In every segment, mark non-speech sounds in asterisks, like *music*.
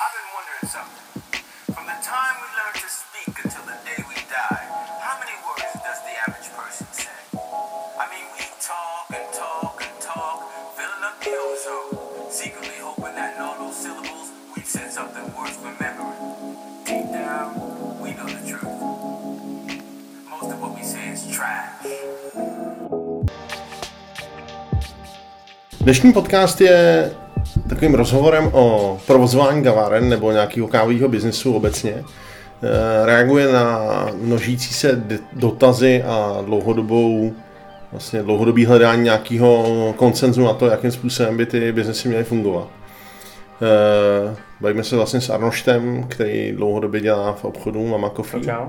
I've been wondering something. From the time we learn to speak until the day we die, how many words does the average person say? I mean, we talk and talk and talk, filling up the ozone, secretly hoping that in all those syllables we've said something worth remembering. Deep down, we know the truth. Most of what we say is trash. Dnešní podcast je takovým rozhovorem o provozování kaváren nebo nějakého kávového biznesu obecně. Eh, Reaguje na množící se dotazy a dlouhodobou vlastně dlouhodobý hledání nějakého koncenzu na to, jakým způsobem by ty biznesy měly fungovat. Eh, Bavíme se vlastně s Arnoštem, který dlouhodobě dělá v obchodu Mama Coffee. Čau.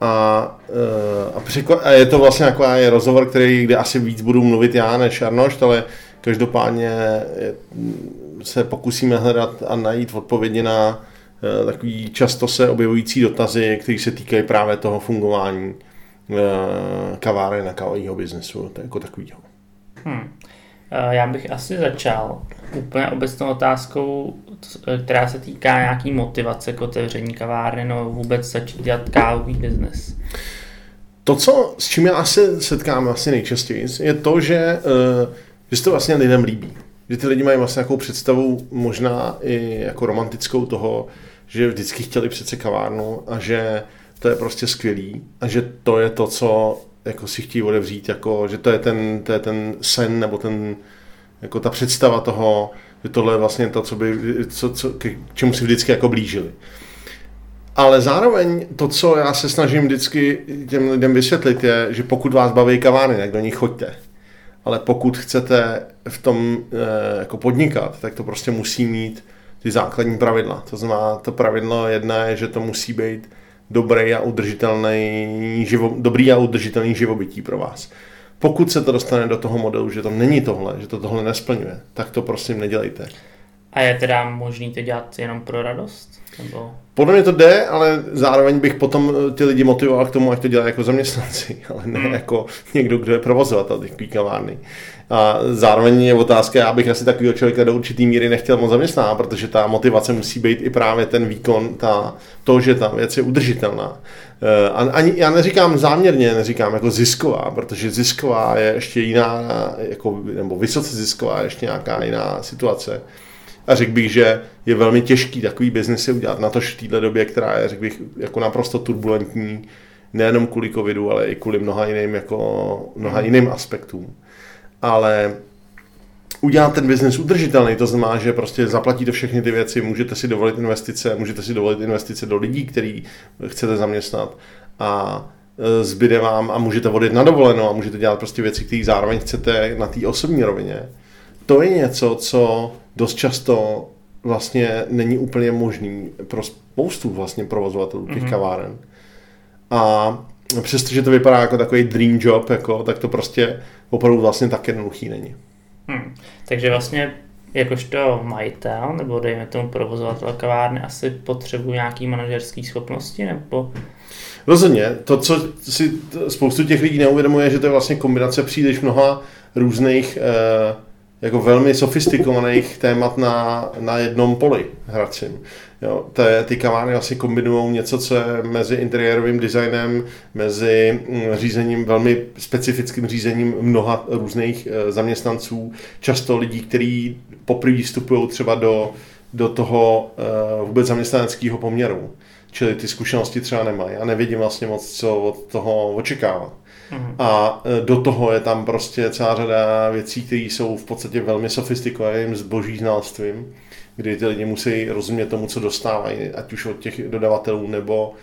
A, eh, a, a je to vlastně taková je rozhovor, který, kde asi víc budu mluvit já než Arnošt, ale každopádně je, se pokusíme hledat a najít odpovědi na eh, takový často se objevující dotazy, které se týkají právě toho fungování eh, kaváren a kávového biznesu, to jako takového. Hm. Eh, Já bych asi začal úplně obecnou otázkou, která se týká nějaký motivace k otevření kavárny, no vůbec začít dělat kávový biznes. To, co, s čím já se setkám asi nejčastěji, je to, že, eh, že se to vlastně lidem líbí. Že ty lidi mají vlastně nějakou představu, možná i jako romantickou toho, že vždycky chtěli přece kavárnu a že to je prostě skvělý a že to je to, co jako si chtějí odevřít, jako, že to je, ten, to je ten sen nebo ten, jako ta představa toho, že tohle je vlastně to, co by, co, co, k čemu si vždycky jako blížili. Ale zároveň to, co já se snažím vždycky těm lidem vysvětlit, je, že pokud vás baví kavárny, tak do ní choďte. Ale pokud chcete v tom e, jako podnikat, tak to prostě musí mít ty základní pravidla. To znamená, to pravidlo jedna je, že to musí být dobrý a udržitelný, živo, dobrý a udržitelný živobytí pro vás. Pokud se to dostane do toho modelu, že to není tohle, že to tohle nesplňuje, tak to prosím nedělejte. A je teda možný to dělat jenom pro radost? Nebo... Podle mě to jde, ale zároveň bych potom eh, ty lidi motivoval k tomu, ať to dělají jako zaměstnanci, *laughs* ale ne Hmm. jako někdo, kdo je provozovatel té kavárny. A zároveň je otázka, já bych asi takového člověka do určitý míry nechtěl moc zaměstnat, protože ta motivace musí být i právě ten výkon, ta, to, že ta věc je udržitelná. Eh, A ani, já neříkám záměrně, neříkám jako zisková, protože zisková je ještě jiná, jako, nebo vysoce zisková je ještě nějaká jiná situace. A řekl bych, že je velmi těžký takový biznesy udělat, na to v této době, která je, řekl bych, jako naprosto turbulentní, nejenom kvůli covidu, ale i kvůli mnoha jiným, jako, mnoha jiným aspektům. Ale udělat ten biznes udržitelný, to znamená, že prostě zaplatíte všechny ty věci, můžete si dovolit investice, můžete si dovolit investice do lidí, který chcete zaměstnat a e, zbyde vám a můžete vodit na dovolenou a můžete dělat prostě věci, které zároveň chcete na té osobní rovině. To je něco, co dost často vlastně není úplně možný pro spoustu vlastně provozovatelů těch mm-hmm. kaváren. A přestože to vypadá jako takový dream job, jako, tak to prostě opravdu vlastně tak jednoduchý není. Hm. Takže vlastně jakožto majitel, nebo dejme tomu provozovatel kavárny, asi potřebuji nějaký manažerský schopnosti, nebo Rozhodně, to, co si spoustu těch lidí neuvědomuje, že to je vlastně kombinace příliš mnoha různých eh, jako velmi sofistikovaných témat na, na jednom poli hracím. Jo, to je, ty kavárny vlastně kombinují něco, co je mezi interiérovým designem, mezi mm, řízením, velmi specifickým řízením mnoha různých eh, zaměstnanců, často lidí, kteří poprvé vstupují třeba do, do toho eh, vůbec zaměstnaneckého poměru. Čili ty zkušenosti třeba nemají a nevidím vlastně moc, co od toho očekávat. A e, do toho je tam prostě celá řada věcí, které jsou v podstatě velmi sofistikovaným zboží znalstvím, kdy ty lidi musí rozumět tomu, co dostávají, ať už od těch dodavatelů nebo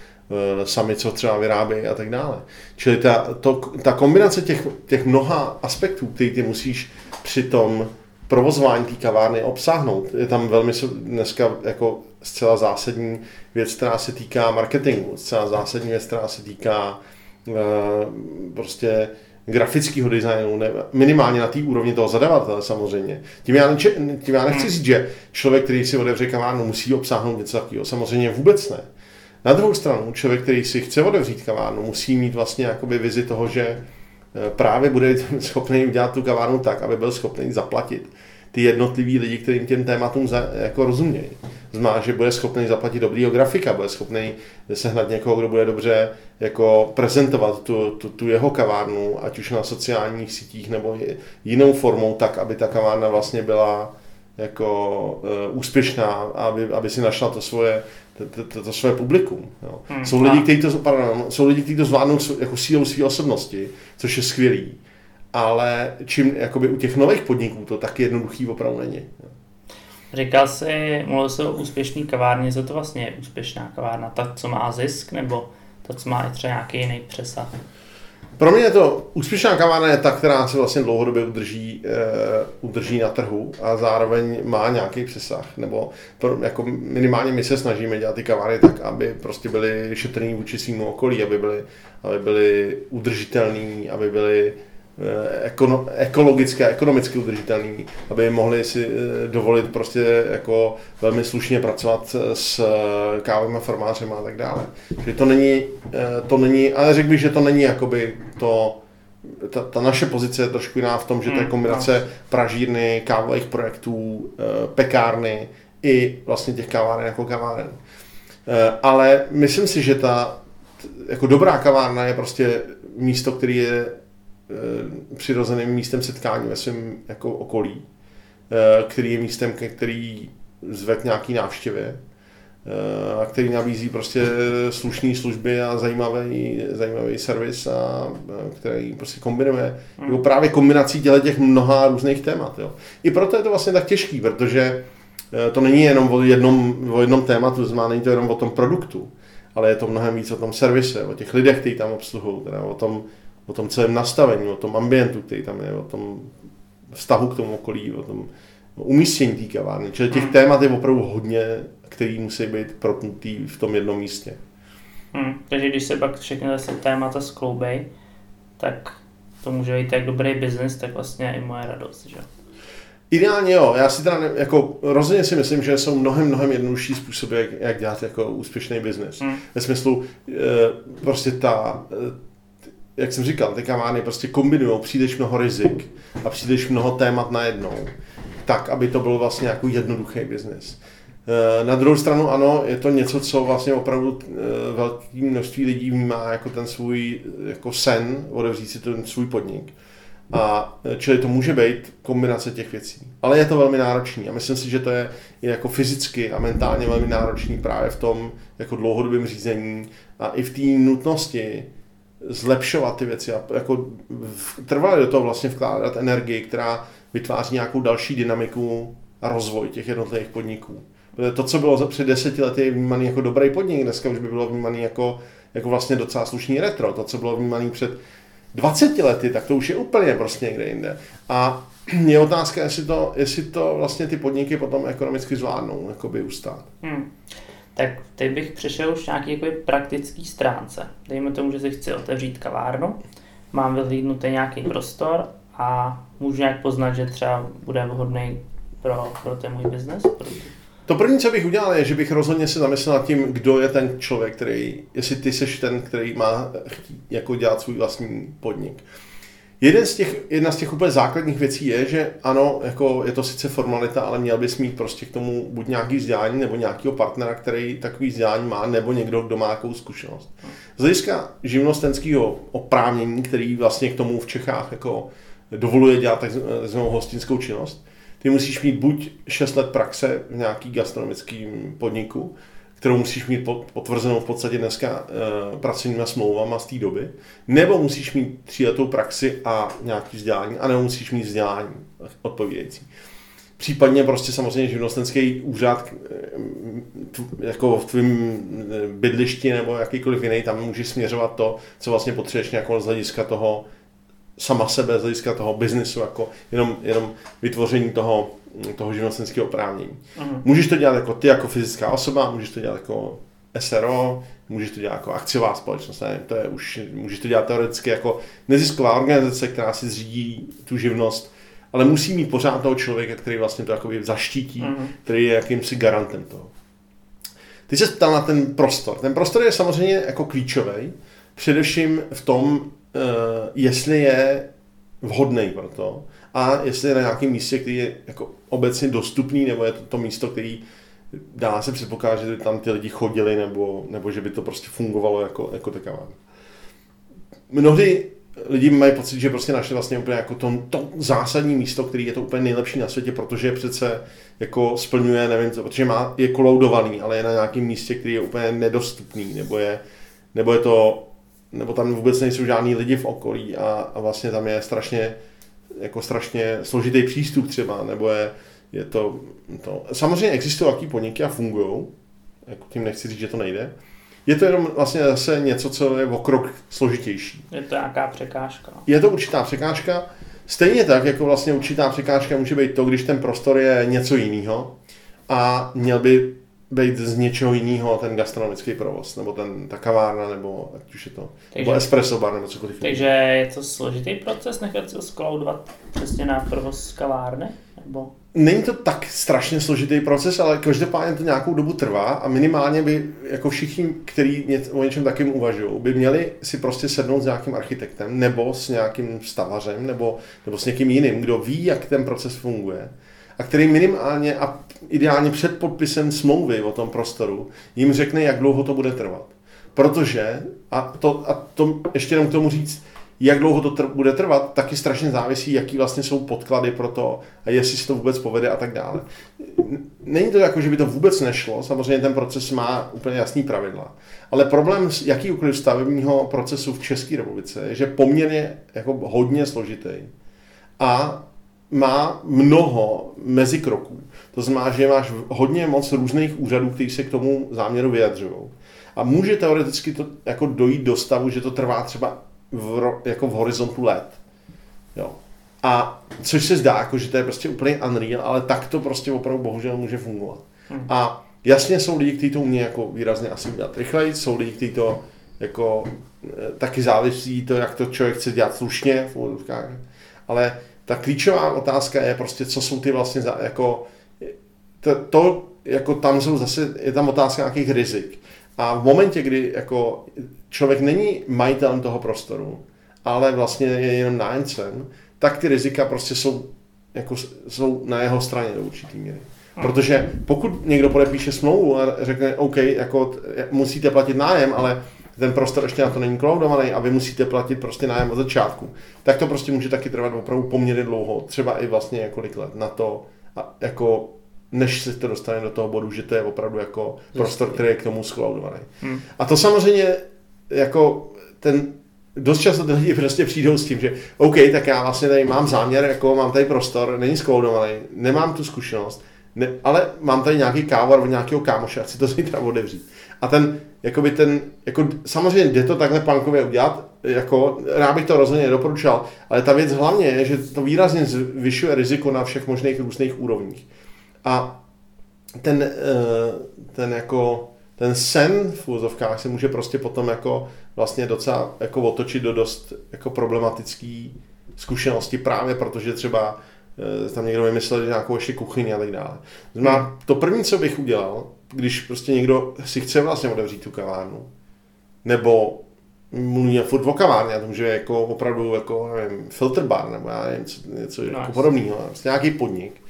e, sami, co třeba vyrábějí a tak dále. Čili ta, to, ta kombinace těch, těch mnoha aspektů, který ty musíš při tom provozování té kavárny obsáhnout, je tam velmi dneska jako zcela zásadní věc, která se týká marketingu, zcela zásadní věc, která se týká prostě grafického designu, ne, minimálně na té úrovni toho zadavatele samozřejmě. Tím já, neče, tím já nechci říct, že člověk, který si otevře kavárnu, musí obsáhnout něco takového. Samozřejmě vůbec ne. Na druhou stranu, člověk, který si chce otevřít kavárnu, musí mít vlastně jakoby vizi toho, že eh, právě bude *laughs* schopný udělat tu kavárnu tak, aby byl schopný zaplatit ty jednotlivý lidi, kterým těm tématům za, jako rozumějí. Znamená, že bude schopný zaplatit dobrýho grafika, bude schopný sehnat někoho, kdo bude dobře jako prezentovat tu, tu, tu jeho kavárnu, ať už na sociálních sítích nebo jinou formou, tak, aby ta kavárna vlastně byla jako uh, úspěšná, aby, aby si našla to svoje, to, to, to svoje publikum. Jo. Hmm, jsou, lidi, kteří to, pardon, jsou lidi, kteří to zvládnou jako sílou své osobnosti, což je skvělý. Ale čím jakoby u těch nových podniků to tak jednoduchý opravdu není. Říkal jsi, mluvil jsi o úspěšný kavárně, co to vlastně je úspěšná kavárna? Ta, co má zisk, nebo ta, co má i třeba nějaký jiný přesah? Pro mě je to úspěšná kavárna je ta, která se vlastně dlouhodobě udrží, uh, udrží na trhu a zároveň má nějaký přesah. Nebo pro, jako minimálně my se snažíme dělat ty kavárny tak, aby prostě byly šetrný vůči svým okolí, aby byly, aby byly udržitelný, aby byly ekono, ekologicky a ekonomicky udržitelný, aby mohli si eh, dovolit prostě jako velmi slušně pracovat s eh, kávovými farmářem a tak dále. Že to není, to není, ale řekl bych, že to není jakoby to, ta, ta naše pozice je trošku jiná v tom, že to je hmm, kombinace no. pražírny, kávových projektů, pekárny i vlastně těch kaváren jako kaváren. Ale myslím si, že ta jako dobrá kavárna je prostě místo, který je Eh, přirozeným místem setkání ve svém jako okolí, eh, který je místem, který zve k nějaký návštěvě eh, a který nabízí prostě slušné služby a zajímavý, zajímavý servis a který prostě kombinuje hmm. jako právě kombinací těle těch mnoha různých témat. Jo. I proto je to vlastně tak těžký, protože to není jenom o jednom, o jednom tématu, znamená, není to jenom o tom produktu, ale je to mnohem víc o tom servise, o těch lidech, kteří tam obsluhují, teda o tom, o tom celém nastavení, o tom ambientu, který tam je, o tom vztahu k tomu okolí, o tom umístění té kavárny. Čili těch hmm. témat je opravdu hodně, který musí být protnutý v tom jednom místě. Hmm. Takže když se pak všechny zase témata skloubej, tak to může být jak dobrý biznis, tak vlastně i moje radost, že? Ideálně jo, já si teda ne, jako rozhodně si myslím, že jsou mnohem, mnohem jednodušší způsoby, jak, jak dělat jako úspěšný biznis. Hmm. Ve smyslu, e, prostě ta, jak jsem říkal, ty kavárny prostě kombinují příliš mnoho rizik a příliš mnoho témat najednou, tak, aby to byl vlastně jako jednoduchý biznis. Eh, na druhou stranu ano, je to něco, co vlastně opravdu eh, velké množství lidí vnímá jako ten svůj jako sen, odevřít si ten svůj podnik. A eh, čili to může být kombinace těch věcí. Ale je to velmi náročný a myslím si, že to je i jako fyzicky a mentálně velmi náročný právě v tom jako dlouhodobém řízení a i v té nutnosti zlepšovat ty věci a jako trvale do toho vlastně vkládat energii, která vytváří nějakou další dynamiku a rozvoj těch jednotlivých podniků. To, co bylo před deseti lety je vnímaný jako dobrý podnik, dneska už by bylo vnímaný jako, jako vlastně docela slušný retro. To, co bylo vnímaný před 20 lety, tak to už je úplně prostě někde jinde. A *clears throat* je otázka, jestli to, jestli to vlastně ty podniky potom ekonomicky zvládnou jakoby ustát. Hmm tak teď bych přešel už nějaký jako praktický stránce. Dejme tomu, že si chci otevřít kavárnu, mám vyhlídnutý nějaký prostor a můžu nějak poznat, že třeba bude vhodný pro, pro ten můj biznes. To první, co bych udělal, je, že bych rozhodně se zamyslel nad tím, kdo je ten člověk, který, jestli ty seš ten, který má chtít jako dělat svůj vlastní podnik. Jeden z těch, jedna z těch úplně základních věcí je, že ano, jako je to sice formalita, ale měl bys mít prostě k tomu buď nějaký vzdělání nebo nějakého partnera, který takový vzdělání má, nebo někdo, kdo má nějakou zkušenost. Z hlediska živnostenského oprávnění, který vlastně k tomu v Čechách jako dovoluje dělat takzvanou hostinskou činnost, ty musíš mít buď 6 let praxe v nějaký gastronomickém podniku, kterou musíš mít potvrzenou v podstatě dneska uh, pracovníma smlouvama z té doby, nebo musíš mít tříletou praxi a nějaký vzdělání, a nebo musíš mít vzdělání odpovídající. Případně prostě samozřejmě živnostenský úřad eh, jako v tvém eh, bydlišti nebo jakýkoliv jiný, tam můžeš směřovat to, co vlastně potřebuješ nějakou z hlediska toho sama sebe, z hlediska toho biznesu, jako jenom, jenom vytvoření toho toho živnostenského oprávnění. Uh-huh. Můžeš to dělat jako ty, jako fyzická osoba, můžeš to dělat jako SRO, můžeš to dělat jako akciová společnost, ne? to je už, můžeš to dělat teoreticky jako nezisková organizace, která si zřídí tu živnost, ale musí mít pořád toho člověka, který vlastně to jakoby zaštítí, uh-huh. který je jakýmsi garantem toho. Ty se ptal na ten prostor. Ten prostor je samozřejmě jako klíčový, především v tom, jestli je vhodný pro to a jestli je na nějakém místě, který je jako obecně dostupný, nebo je to to místo, který dá se předpokládat, že by tam ty lidi chodili nebo, nebo že by to prostě fungovalo jako, jako taková. Mnohdy lidi mají pocit, že prostě našli vlastně úplně jako to, to zásadní místo, který je to úplně nejlepší na světě, protože přece jako splňuje, nevím co, protože má, je koloudovaný, ale je na nějakém místě, který je úplně nedostupný, nebo je, nebo je to, nebo tam vůbec nejsou žádní lidi v okolí a, a vlastně tam je strašně, jako strašně složitý přístup třeba, nebo je, je to, to, samozřejmě existují jaký podniky a fungují, jako tím nechci říct, že to nejde, je to jenom vlastně zase něco, co je o krok složitější. Je to nějaká překážka. Je to určitá překážka. Stejně tak, jako vlastně určitá překážka může být to, když ten prostor je něco jiného a měl by být z něčeho jiného ten gastronomický provoz, nebo ten, ta kavárna, nebo ať už je to, takže, nebo espresso bar, nebo cokoliv. Takže je to složitý proces nechat se skloudovat přesně na provoz kavárny? Nebo? Není to tak strašně složitý proces, ale každopádně to nějakou dobu trvá a minimálně by jako všichni, kteří o něčem takým uvažují, by měli si prostě sednout s nějakým architektem nebo s nějakým stavařem nebo, nebo s někým jiným, kdo ví, jak ten proces funguje a který minimálně a ideálně před podpisem smlouvy o tom prostoru jim řekne, jak dlouho to bude trvat. Protože, a to, a to ještě jenom k tomu říct, jak dlouho to tr- bude trvat, taky strašně závisí, jaký vlastně jsou podklady pro to a jestli se to vůbec povede a tak dále. Není to jako, že by to vůbec nešlo, samozřejmě ten proces má úplně jasný pravidla, ale problém s jakýkoliv stavebního procesu v České republice je, že poměrně jako hodně složitý a má mnoho mezikroků. To znamená, že máš hodně moc různých úřadů, kteří se k tomu záměru vyjadřují. A může teoreticky to jako dojít do stavu, že to trvá třeba v, jako v horizontu let. Jo. A což se zdá, jako, že to je prostě úplně unreal, ale tak to prostě opravdu bohužel může fungovat. Hmm. A jasně jsou lidi, kteří to umí jako výrazně asi udělat rychleji, jsou lidi, kteří to jako eh, taky závisí to, jak to člověk chce dělat slušně v úvodovkách. Ale ta klíčová otázka je prostě, co jsou ty vlastně za, jako to, to jako tam jsou zase, je tam otázka nějakých rizik. A v momentě, kdy jako člověk není majitelem toho prostoru, ale vlastně je jenom nájemcem, tak ty rizika prostě jsou, jako, jsou na jeho straně do určitý míry. Protože pokud někdo podepíše smlouvu a řekne, OK, jako musíte platit nájem, ale ten prostor ještě na to není cloudovaný a vy musíte platit prostě nájem od začátku, tak to prostě může taky trvat opravdu poměrně dlouho, třeba i vlastně několik let na to, a jako než se to dostane do toho bodu, že to je opravdu jako prostor, který je k tomu skloudovaný. Hmm. A to samozřejmě jako ten dost často ty lidi prostě přijdou s tím, že OK, tak já vlastně tady mám záměr, jako mám tady prostor, není skloudovaný, nemám tu zkušenost, ne, ale mám tady nějaký kávar od nějakého kámoše, chci to zítra otevřít. A ten, jakoby ten, jako samozřejmě jde to takhle punkově udělat, jako rád bych to rozhodně nedoporučal, ale ta věc hlavně je, že to výrazně zvyšuje riziko na všech možných různých úrovních. A ten, eh, ten jako ten sen v úzovkách se může prostě potom jako vlastně docela jako otočit do dost jako problematický zkušenosti právě protože třeba tam někdo vymyslel nějakou ještě kuchyni a tak dále. Znamená, hmm. to první, co bych udělal, když prostě někdo si chce vlastně otevřít tu kavárnu, nebo mluví furt o kavárně, a to může jako opravdu jako, nevím, filter bar, nebo já nevím, něco, něco no, jako podobného, prostě nějaký podnik,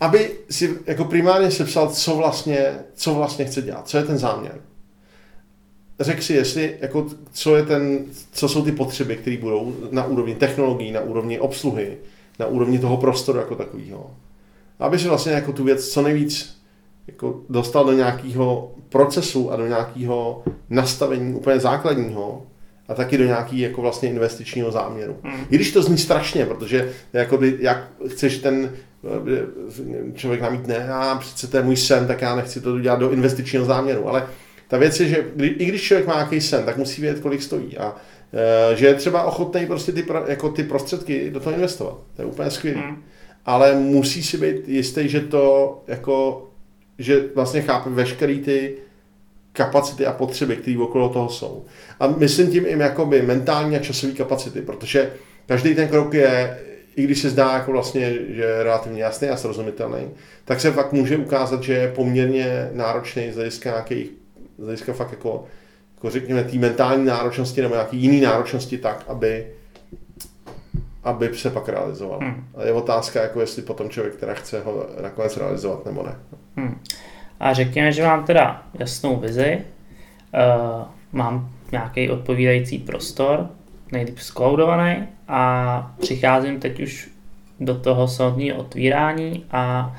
aby si jako primárně sepsal, co vlastně, co vlastně chce dělat, co je ten záměr. Řekl si, jestli, jako, co, je ten, co jsou ty potřeby, které budou na úrovni technologií, na úrovni obsluhy, na úrovni toho prostoru jako takového. Aby si vlastně jako tu věc co nejvíc jako dostal do nějakého procesu a do nějakého nastavení úplně základního a taky do nějaký jako vlastně investičního záměru. Hmm. I když to zní strašně, protože jako by, jak chceš ten člověk namítne, a přece to je můj sen, tak já nechci to dělat do investičního záměru, ale ta věc je, že kdy, i když člověk má nějaký sen, tak musí vědět, kolik stojí a že je třeba ochotný prostě ty, jako ty prostředky do toho investovat. To je úplně skvělé. Hmm. Ale musí si být jistý, že to jako, že vlastně chápe veškerý ty kapacity a potřeby, které okolo toho jsou. A myslím tím i jakoby mentální a časové kapacity, protože každý ten krok je i když se zdá jako vlastně, že je relativně jasný a srozumitelný, tak se fakt může ukázat, že je poměrně náročný z hlediska nějakých, z hlediska fakt jako, jako řekněme, té mentální náročnosti nebo nějaký jiný náročnosti tak, aby, aby se pak realizoval. Hmm. A je otázka, jako jestli potom člověk teda chce ho nakonec realizovat nebo ne. Hmm. A řekněme, že mám teda jasnou vizi, uh, mám nějaký odpovídající prostor, nejlíp skloudovaný a přicházím teď už do toho samotného otvírání a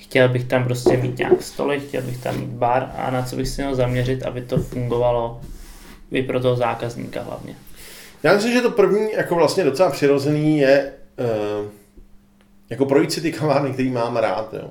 chtěl bych tam prostě mít nějak stoly, chtěl bych tam mít bar a na co bych si měl zaměřit, aby to fungovalo i pro toho zákazníka hlavně. Já myslím, že to první, jako vlastně docela přirozený je uh, jako projít si ty kavárny, který mám rád. Jo.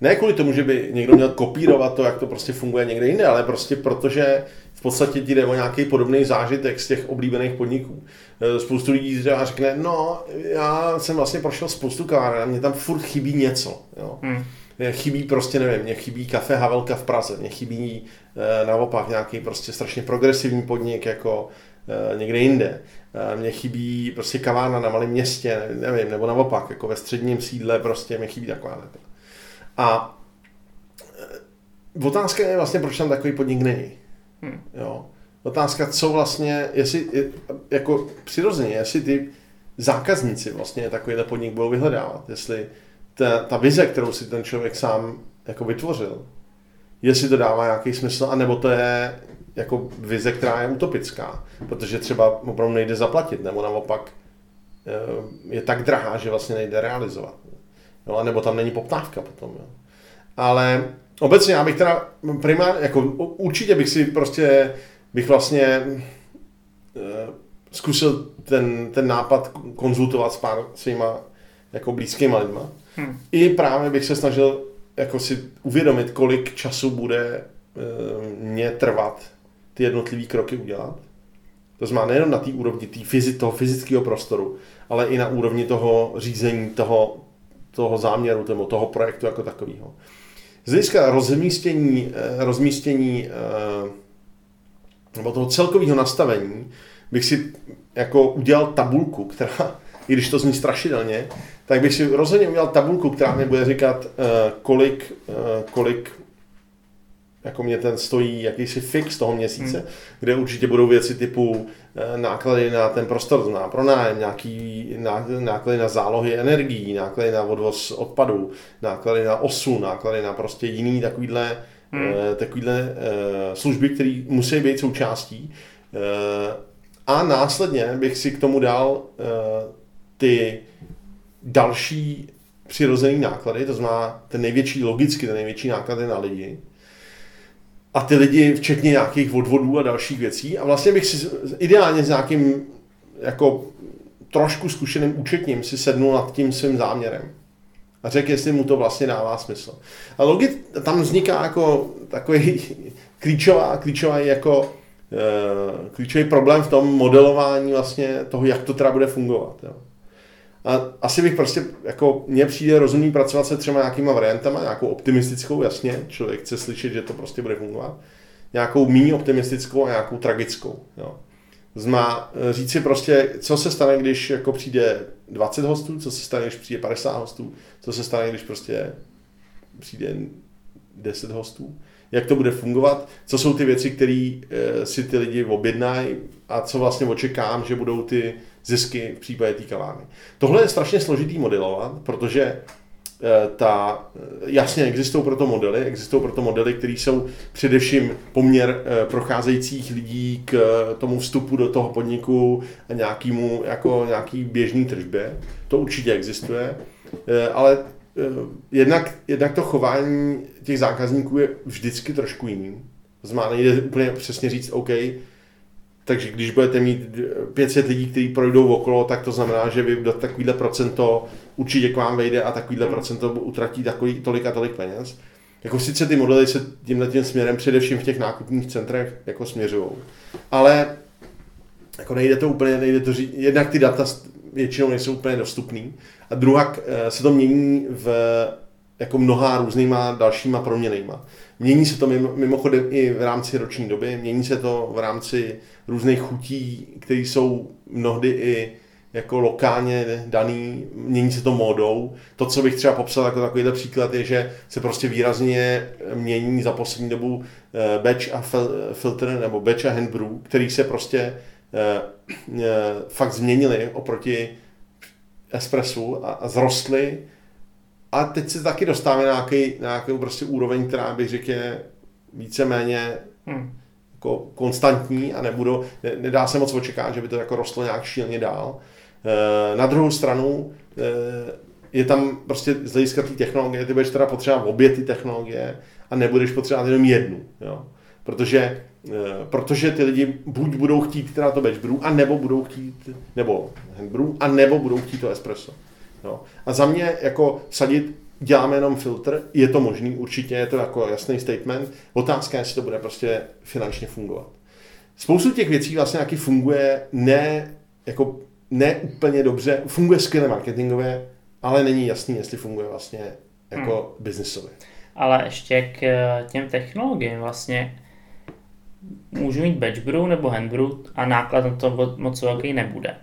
Ne kvůli tomu, že by někdo měl kopírovat to, jak to prostě funguje někde jinde, ale prostě protože v podstatě ti jde o nějaký podobný zážitek z těch oblíbených podniků. Eh, spoustu lidí třeba řekne, no, já jsem vlastně prošel spoustu kaváren a mě tam furt chybí něco. Jo. Hmm. Mě chybí prostě, nevím, mě chybí kafe Havelka v Praze, mě chybí e, naopak nějaký prostě strašně progresivní podnik jako e, někde jinde. E, mě chybí prostě kavárna na malém městě, nevím, nebo naopak, jako ve středním sídle prostě mě chybí taková. A e, otázka je vlastně, proč tam takový podnik není. Hmm. Jo. Otázka, co vlastně, jestli, jako přirozeně, jestli ty zákazníci vlastně takovýhle podnik budou vyhledávat, jestli ta, ta vize, kterou si ten člověk sám jako vytvořil, jestli to dává nějaký smysl, anebo to je jako vize, která je utopická, protože třeba opravdu nejde zaplatit, nebo naopak e, je tak drahá, že vlastně nejde realizovat. Jo, nebo tam není poptávka potom. Jo. Ale obecně já bych teda primárně, jako určitě bych si prostě, bych vlastně e, zkusil ten, ten nápad konzultovat s pár svýma jako blízkýma lidma. Hmm. I právě bych se snažil jako si uvědomit, kolik času bude e, mě trvat ty jednotlivé kroky udělat. To znamená nejenom na té úrovni tý fyzi, toho fyzického prostoru, ale i na úrovni toho řízení, toho, toho záměru, toho, toho projektu jako takového. Z hlediska rozmístění, eh, rozmístění eh, nebo toho celkového nastavení bych si jako udělal tabulku, která, *laughs* i když to zní strašidelně, tak bych si rozhodně udělal tabulku, která mi bude říkat, eh, kolik, kolik jako mě ten stojí jakýsi fix toho měsíce, hmm. kde určitě budou věci typu eh, náklady na ten prostor, na pronájem, nějaký náklady na zálohy energií, náklady na odvoz odpadů, náklady na osu, náklady na prostě jiný takovýhle, hmm. Eh, takovýhle eh, služby, které musí být součástí. A následně bych si k tomu dal ty další přirozený náklady, to znamená ten největší logicky, ten největší náklady na lidi, a ty lidi, včetně nějakých odvodů a dalších věcí. A vlastně bych si ideálně s nějakým jako trošku zkušeným účetním si sednul nad tím svým záměrem a řekl, jestli mu to vlastně dává smysl. A logit, tam vzniká jako takový *laughs* klíčová, klíčová jako eh, klíčový problém v tom modelování vlastně toho, jak to teda bude fungovat. Jo. A asi bych prostě, jako mně přijde rozumný pracovat se třema nějakýma variantama, nějakou optimistickou, jasně, člověk chce slyšet, že to prostě bude fungovat, nějakou méně optimistickou a nějakou tragickou. Jo. Zma eh, říct si prostě, co se stane, když jako přijde 20 hostů, co se stane, když přijde 50 hostů, co se stane, když prostě přijde 10 hostů, jak to bude fungovat, co jsou ty věci, které eh, si ty lidi objednají a co vlastně očekám, že budou ty zisky v případě té kavárny. Tohle je strašně složitý modelovat, protože eh, ta, eh, jasně existují proto modely, existují proto modely, které jsou především poměr eh, procházejících lidí k tomu vstupu do toho podniku a nějakýmu, jako nějaký běžný tržbě. To určitě existuje, ale jednak, jednak to chování těch zákazníků je vždycky trošku jiný. Znamená, nejde úplně přesně říct, OK, takže když budete mít 500 lidí, kteří projdou okolo, tak to znamená, že vy do takovýhle procento určitě k vám vejde a takovýhle hmm. procento utratí takový, tolik a tolik peněz. Jako sice ty modely se tímhle tím směrem především v těch nákupních centrech jako směřují. Ale jako nejde to úplně, nejde to říct, jednak ty data většinou nejsou úplně dostupný a druhá eh, se to mění v jako mnoha různýma dalšíma proměnejma. Mění se to mimochodem i v rámci roční doby, mění se to v rámci různých chutí, které jsou mnohdy i jako lokálně daný, mění se to módou. To, co bych třeba popsal jako takovýhle příklad, je, že se prostě výrazně mění za poslední dobu eh, batch a filter nebo batch a handbrew, který se prostě eh, eh, fakt změnili oproti espressu a, zrostly a teď se taky dostáváme na nějaký, na nějakou prostě úroveň, která bych řekl je víceméně Hmm. Jako konstantní a nebudou, ne, nedá se moc očekávat, že by to jako rostlo nějak šíleně dál. E, na druhou stranu e, je tam prostě z hlediska té technologie, ty budeš teda potřebovat obě ty technologie a nebudeš potřebovat jenom jednu. Jo? Protože, e, protože ty lidi buď budou chtít teda to batch brew, a nebo budou chtít, nebo hand brew, a nebo budou chtít to espresso. Jo? A za mě jako sadit děláme jenom filtr, je to možný, určitě je to jako jasný statement. Otázka je, jestli to bude prostě finančně fungovat. Spoustu těch věcí vlastně jaký funguje ne, jako, ne úplně dobře, funguje skvěle marketingově, ale není jasný, jestli funguje vlastně jako hmm. biznisově. Ale ještě k eh, těm technologiím vlastně můžu mít batch brew nebo hand brew a náklad na to moc velký nebude.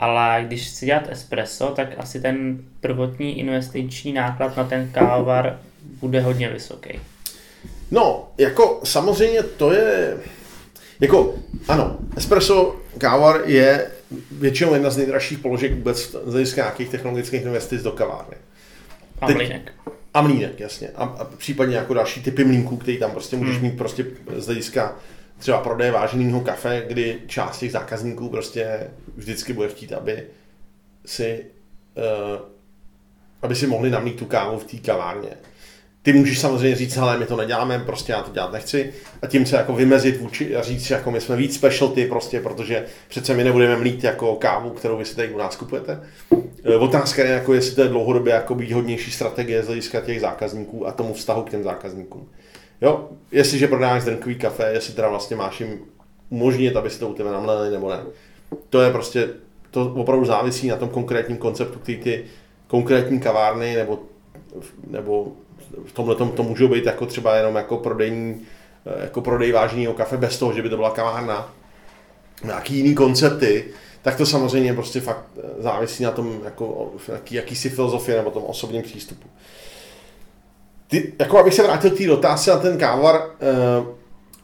Ale když chci dělat espresso, tak asi ten prvotní investiční náklad na ten kávovar bude hodně vysoký. No, jako samozřejmě to je, jako ano, espresso kávar je většinou jedna z nejdražších položek vůbec z hlediska nějakých technologických investic do kavárny. A Teď- mlínek. A mlínek, jasně. A, a případně jako další typy mlínků, který tam prostě můžeš Hmm. mít prostě z hlediska třeba prodeje váženého kafe, kdy část těch zákazníků prostě vždycky bude chtít, aby si, uh, aby si mohli namlít tu kávu v té kavárně. Ty můžeš samozřejmě říct, ale my to neděláme, prostě já to dělat nechci a tím se jako vymezit vůči a říct, jako my jsme víc specialty prostě, protože přece my nebudeme mlít jako kávu, kterou vy si tady u nás kupujete. E, Otázka je, jako jestli to je dlouhodobě jako výhodnější strategie z hlediska těch zákazníků a tomu vztahu k těm zákazníkům. Jo, jestliže prodáváš drnkový kafe, jestli teda vlastně máš jim umožnit, aby si to u tebe namleli nebo ne. To je prostě, to opravdu závisí na tom konkrétním konceptu, který ty konkrétní kavárny nebo, nebo v tomhle tom to můžou být jako třeba jenom jako prodejní, jako prodej vážného kafe bez toho, že by to byla kavárna. Nějaký jiný koncepty, tak to samozřejmě prostě fakt závisí na tom, jako, jaký, jakýsi filozofie nebo tom osobním přístupu. Ty, jako abych se vrátil k té otázce na ten kávar, uh,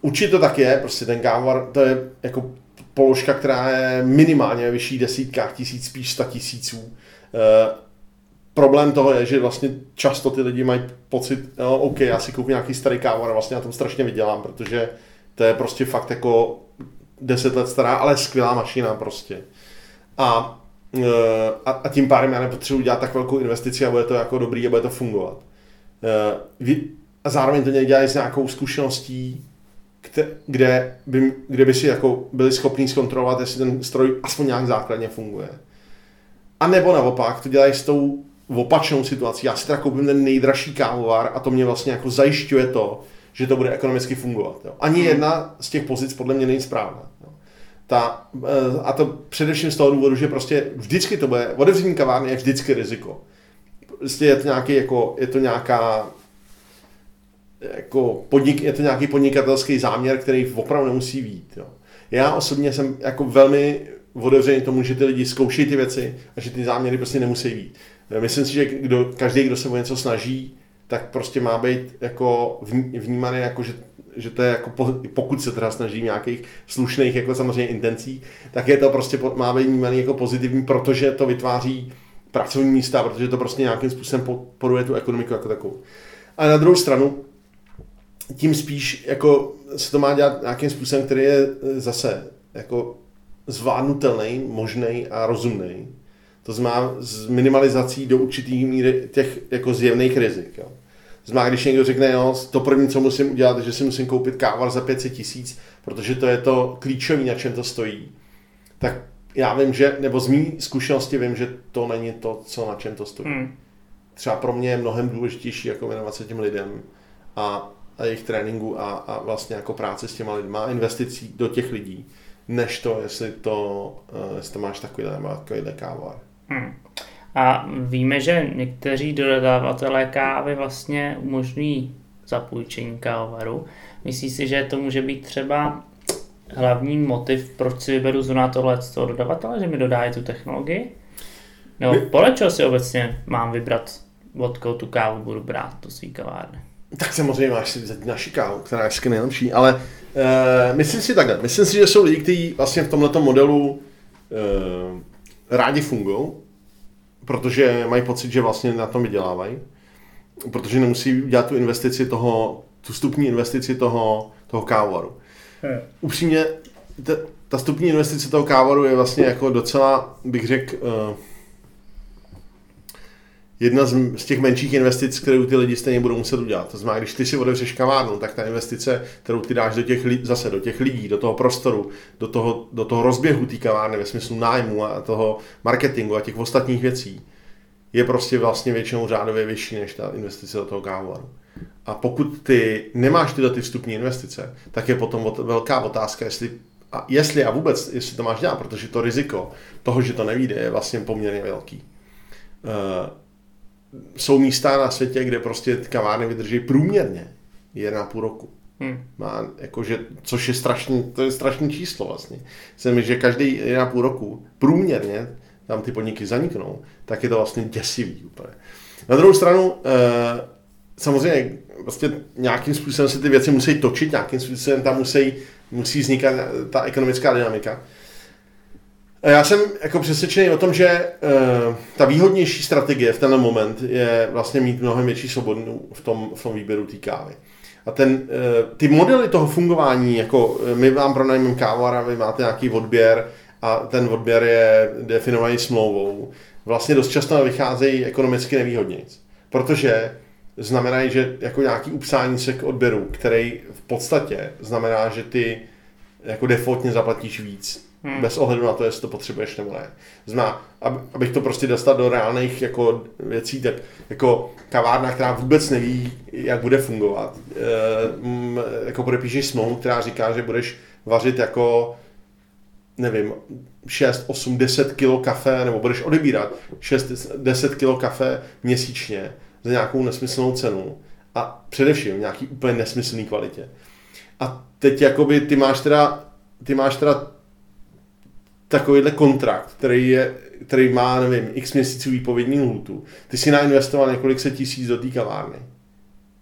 určitě to tak je, prostě ten kávar, to je jako položka, která je minimálně vyšší desítkách tisíc, spíš sta tisíců. Uh, problém toho je, že vlastně často ty lidi mají pocit, no, OK, já si koupím nějaký starý kávar a vlastně na tom strašně vydělám, protože to je prostě fakt jako 10 let stará, ale skvělá mašina prostě. A, eh, a, a tím pádem já nepotřebuji dělat tak velkou investici a bude to jako dobrý a bude to fungovat. Eh, vy- A zároveň to dělají s nějakou zkušeností, kde by, kde by si jako byli schopni zkontrolovat, jestli ten stroj aspoň nějak základně funguje. A nebo naopak, to dělají s tou opačnou situací. Já si teda koupím ten nejdražší kávovar a to mě vlastně jako zajišťuje to, že to bude ekonomicky fungovat. Jo. Ani jedna z těch pozic podle mě není správná. Jo. Ta, eh, a to především z toho důvodu, že prostě vždycky to bude, otevření kavárny je vždycky riziko. Prostě je to nějaký, jako, je to nějaká jako podnik, je to nějaký podnikatelský záměr, který opravdu nemusí být. Jo. Já osobně jsem jako velmi otevřený tomu, že ty lidi zkouší ty věci a že ty záměry prostě nemusí být. Myslím si, že kdo, každý, kdo se o něco snaží, tak prostě má být jako vní- vnímaný jako, že, že to je jako, po- pokud se teda snaží nějakých slušných jako samozřejmě intencí, tak je to prostě, má být vnímaný jako pozitivní, protože to vytváří pracovní místa, protože to prostě nějakým způsobem podporuje tu ekonomiku jako takovou. A na druhou stranu, tím spíš jako se to má dělat nějakým způsobem, který je e, zase jako zvládnutelný, možný a rozumný. To znamená s minimalizací do určitý míry těch jako zjevných rizik. Jo. Znamená, když někdo řekne, jo, to první, co musím udělat, je, že si musím koupit kávar za 500 tisíc, protože to je to klíčové, na čem to stojí, tak já vím, že, nebo z mý zkušenosti vím, že to není to, co na čem to stojí. Hmm. Třeba pro mě je mnohem důležitější jako věnovat se těm lidem a, a jejich tréninku a, a vlastně jako práce s těma lidma a investicí do těch lidí, než to, jestli to, uh, jestli to máš takovýhle nebo takovýhle kávar. Hmm. A víme, že někteří dodavatelé kávy vlastně umožňují zapůjčení kávovaru. Myslíš si, že to může být třeba hlavní motiv, proč si vyberu zrovna tohle z toho dodavatele, že mi dodají tu technologii? Nebo My- podle čeho si obecně mám vybrat, odkud tu kávu budu brát do svý kavárny? Tak samozřejmě máš si vzít naši kávu, která je vždycky nejlepší, ale uh, myslím si takhle, myslím si, že jsou lidi, kteří vlastně v tomto modelu uh, rádi fungují, protože mají pocit, že vlastně na tom vydělávají, protože nemusí dělat tu investici toho, tu vstupní investici toho, toho kávovaru. *laughs* Upřímně, ta, ta vstupní investice toho kávovaru je vlastně jako docela, bych řekl, uh, jedna z, z těch menších investic, kterou ty lidi stejně budou muset udělat. To znamená, když ty si otevřeš kavárnu, tak ta investice, kterou ty dáš do těch, zase do těch lidí, do toho prostoru, do toho, do toho rozběhu té kavárny ve smyslu nájmu a toho marketingu a těch ostatních věcí, je prostě vlastně většinou řádově vyšší než ta investice do toho kávovaru. A pokud ty nemáš tyhle ty vstupní investice, tak je potom velká otázka, jestli a jestli a vůbec, jestli to máš dělat, protože to riziko toho, že to nevíde, je vlastně poměrně velký. Uh, jsou místa na světě, kde prostě kavárny vydrží průměrně půl roku. Hmm. Má, jakože, což je strašný, to je strašný číslo vlastně. Jsem, že každý půl roku průměrně tam ty podniky zaniknou, tak je to vlastně děsivý úplně. Na druhou stranu, eh, samozřejmě vlastně nějakým způsobem se ty věci musí točit, nějakým způsobem tam musí, musí vznikat ta ekonomická dynamika. Já jsem jako přesvědčený o tom, že uh, ta výhodnější strategie v tenhle moment je vlastně mít mnohem větší svobodu v tom, v tom výběru té kávy. A ten, uh, ty modely toho fungování, jako my vám pronajmeme a vy máte nějaký odběr a ten odběr je definovaný smlouvou, vlastně dost často vycházejí ekonomicky nevýhodněji. Protože znamenají, že jako nějaký upsání se k odběru, který v podstatě znamená, že ty jako defaultně zaplatíš víc Hmm. Bez ohledu na to, jestli to potřebuješ nebo ne. Zná, abych to prostě dostal do reálných jako věcí, tak jako kavárna, která vůbec neví, jak bude fungovat, e, jako podepíšeš smlouvu, která říká, že budeš vařit jako nevím, 6, 8, 10 kilo kafe, nebo budeš odebírat 6, 10 kilo kafe měsíčně za nějakou nesmyslnou cenu a především nějaký úplně nesmyslný kvalitě. A teď jakoby ty máš teda, ty máš teda takovýhle kontrakt, který, je, který má, nevím, x měsíců výpovědní lhůtu, ty si nainvestoval několik set tisíc do té kavárny.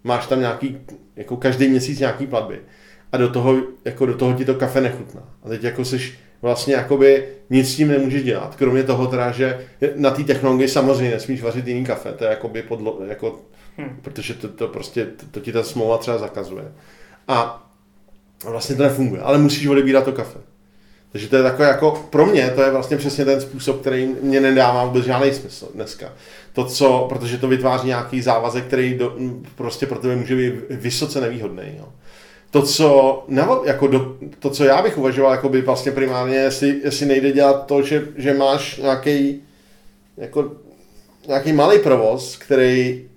Máš tam nějaký, jako každý měsíc nějaký platby. A do toho, jako do toho ti to kafe nechutná. A teď jako seš vlastně jakoby nic s tím nemůžeš dělat. Kromě toho teda, že na té technologii samozřejmě nesmíš vařit jiný kafe. To je jakoby podlo, jako, hmm. protože to, to prostě, to, to ti ta smlouva třeba zakazuje. A vlastně to nefunguje. Ale musíš odebírat to kafe. Takže to je takové jako, pro mě to je vlastně přesně ten způsob, který mě nedává vůbec žádný smysl dneska. To, co, protože to vytváří nějaký závazek, který do, prostě pro tebe může být vysoce nevýhodný. Jo. To, co, nebo, jako do, to, co já bych uvažoval, jako by vlastně primárně, jestli, jestli nejde dělat to, že, že máš nějaký jako nějaký malý provoz, který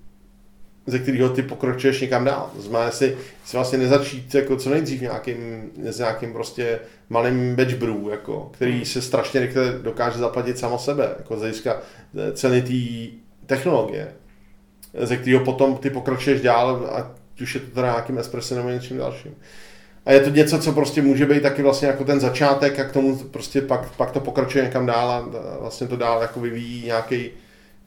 ze kterého ty pokročuješ někam dál. To znamená, jestli, jestli vlastně nezačít jako co nejdřív nějakým, s nějakým prostě malým batch brew, jako, který hmm. se strašně rychle dokáže zaplatit samo sebe, jako z hlediska eh, ceny té technologie, ze kterého potom ty pokročuješ dál, a už je to teda nějakým espresso nebo něčím dalším. A je to něco, co prostě může být taky vlastně jako ten začátek a k tomu prostě pak, pak to pokračuje někam dál a vlastně to dál jako vyvíjí nějaký,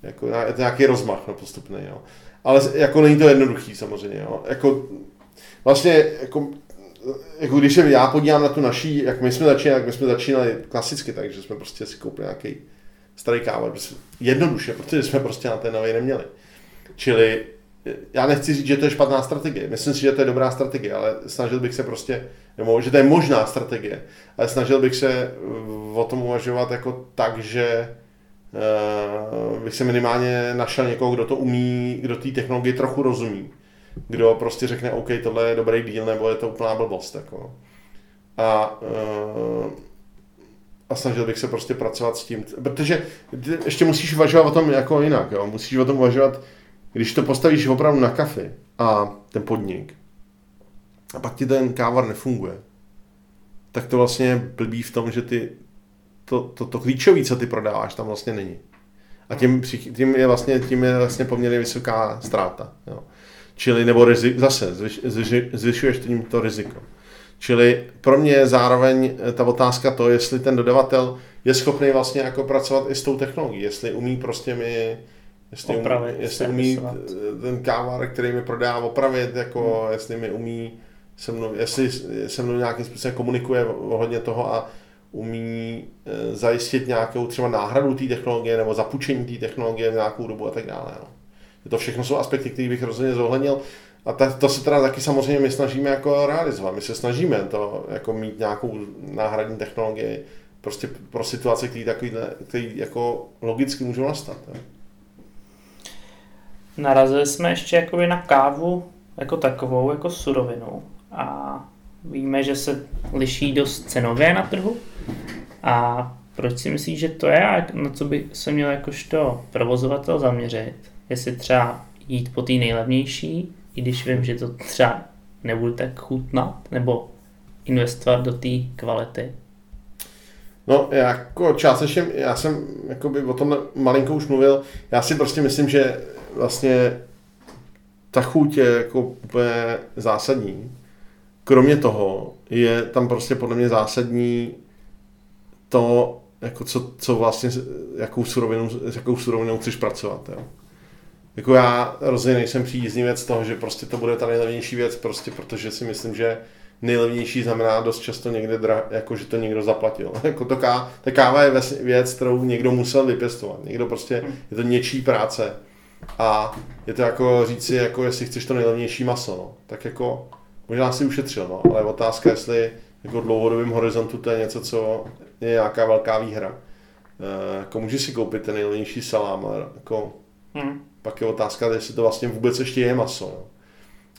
jako, nějaký rozmach no, postupný. Jo ale jako není to jednoduchý samozřejmě. Jo. Jako, vlastně jako, jako když se já podívám na tu naší, jak my jsme začínali, jak my jsme začínali klasicky, takže jsme prostě si koupili nějaký starý káva, jednoduše, protože jsme prostě na té nové neměli. Čili já nechci říct, že to je špatná strategie. Myslím si, že to je dobrá strategie, ale snažil bych se prostě, nebo že to je možná strategie, ale snažil bych se o tom uvažovat jako tak, že uh, bych se minimálně našel někoho, kdo to umí, kdo té technologii trochu rozumí. Kdo prostě řekne, OK, tohle je dobrý díl, nebo je to úplná blbost. Jako. A, uh, a snažil bych se prostě pracovat s tím. Protože ještě musíš uvažovat o tom jako jinak. Jo? Musíš o tom uvažovat, když to postavíš opravdu na kafe a ten podnik, a pak ti ten kávar nefunguje, tak to vlastně je blbý v tom, že ty to, to, to klíčové, co ty prodáváš, tam vlastně není. A tím, tím, je, vlastně, tím je vlastně poměrně vysoká ztráta. Jo. Čili, nebo rizik, zase zvyš, zvyš, zvyšuješ tím to riziko. Čili pro mě je zároveň ta otázka to, jestli ten dodavatel je schopný vlastně jako pracovat i s tou technologií, jestli umí prostě mi jestli, opravit, umí, jestli umí ten kávar, který mi prodá opravit, jako hmm. jestli mi umí se mnou, jestli se mnou nějakým způsobem komunikuje ohledně toho a umí e, zajistit nějakou třeba náhradu té technologie nebo zapučení té technologie v nějakou dobu a tak dále. No. To všechno jsou aspekty, které bych rozhodně zohlednil. A ta, to se teda taky samozřejmě my snažíme jako realizovat. My se snažíme to jako mít nějakou náhradní technologii prostě pro situace, které takový, který jako logicky můžou nastat. Ne? Narazili jsme ještě jakoby na kávu jako takovou, jako surovinu. A víme, že se liší dost cenově na trhu. A proč si myslíš, že to je a na co by se měl jakožto provozovatel zaměřit? Jestli třeba jít po té nejlevnější, i když vím, že to třeba nebude tak chutnat, nebo investovat do té kvality? No, jako částečně, já jsem jakoby o tom malinko už mluvil, já si prostě myslím, že vlastně ta chuť je jako úplně zásadní. Kromě toho je tam prostě podle mě zásadní to, jako co, co vlastně, jakou surovinou, s jakou surovinou chceš pracovat. Jo. Jako já rozhodně nejsem příznivec toho, že prostě to bude ta nejlevnější věc, prostě protože si myslím, že nejlevnější znamená dost často někde, dra, jako že to někdo zaplatil. *laughs* jako to ká, ta káva je věc, kterou někdo musel vypěstovat. Někdo prostě, hmm. je to něčí práce. A je to jako říci, jako jestli chceš to nejlevnější maso, no. tak jako možná si ušetřil, no. ale otázka, jestli jako dlouhodobým horizontu to je něco, co je nějaká velká výhra. E, jako můžeš si koupit ten nejlevnější salám, ale jako hmm. pak je otázka, jestli to vlastně vůbec ještě je maso.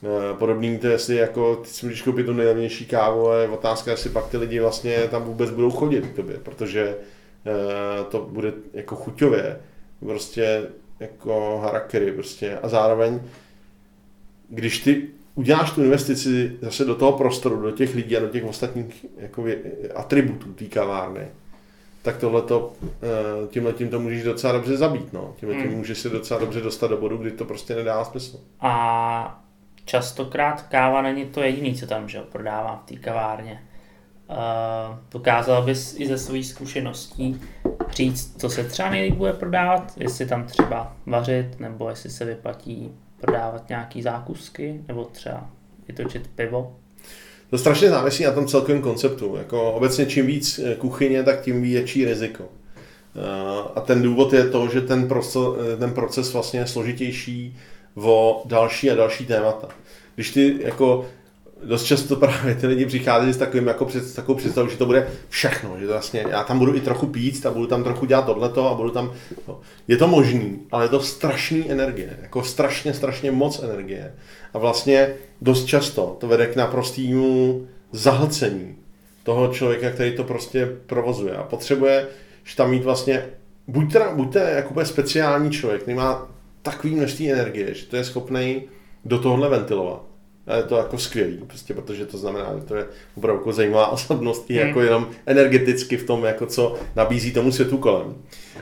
No. E, podobný to, jestli jako ty si můžeš koupit tu nejlevnější kávu, ale je otázka, jestli pak ty lidi vlastně tam vůbec budou chodit k tobě, protože e, to bude jako chuťově. Prostě jako harakiri prostě a zároveň, když ty uděláš tu investici zase do toho prostoru, do těch lidí a do těch ostatních jako atributů té kavárny, tak tohleto, eh, tímhle tím to můžeš docela dobře zabít, no. Tímhle tím hmm. můžeš se docela dobře dostat do bodu, kdy to prostě nedá smysl. A častokrát káva není to jediný, co tam že prodává v té kavárně. Uh, dokázal bys i ze svých zkušeností říct, co se třeba nejlíp bude prodávat, jestli tam třeba vařit, nebo jestli se vyplatí prodávat nějaký zákusky, nebo třeba vytočit pivo? To strašně závisí na tom celkovém konceptu. Jako obecně čím víc eh, kuchyně, tak tím větší riziko. Eh, a ten důvod je to, že ten proces, ten proces vlastně je složitější o další a další témata. Když ty jako dost často právě ty lidi přichází s takovým jako před, s takovou představou, že to bude všechno, že to vlastně, já tam budu i trochu pít a budu tam trochu dělat tohleto a budu tam, no. je to možný, ale je to strašný energie, jako strašně, strašně moc energie. A vlastně dost často to vede k naprostému zahlcení toho člověka, který to prostě provozuje. A potřebuje že tam mít vlastně, buď teda, buďte jako speciální člověk, který má takový množství energie, že to je schopný do tohohle ventilovat a je to jako skvělý, prostě, protože to znamená, že to je opravdu jako zajímavá osobnost i jako hmm. jenom energeticky v tom, jako co nabízí tomu světu kolem.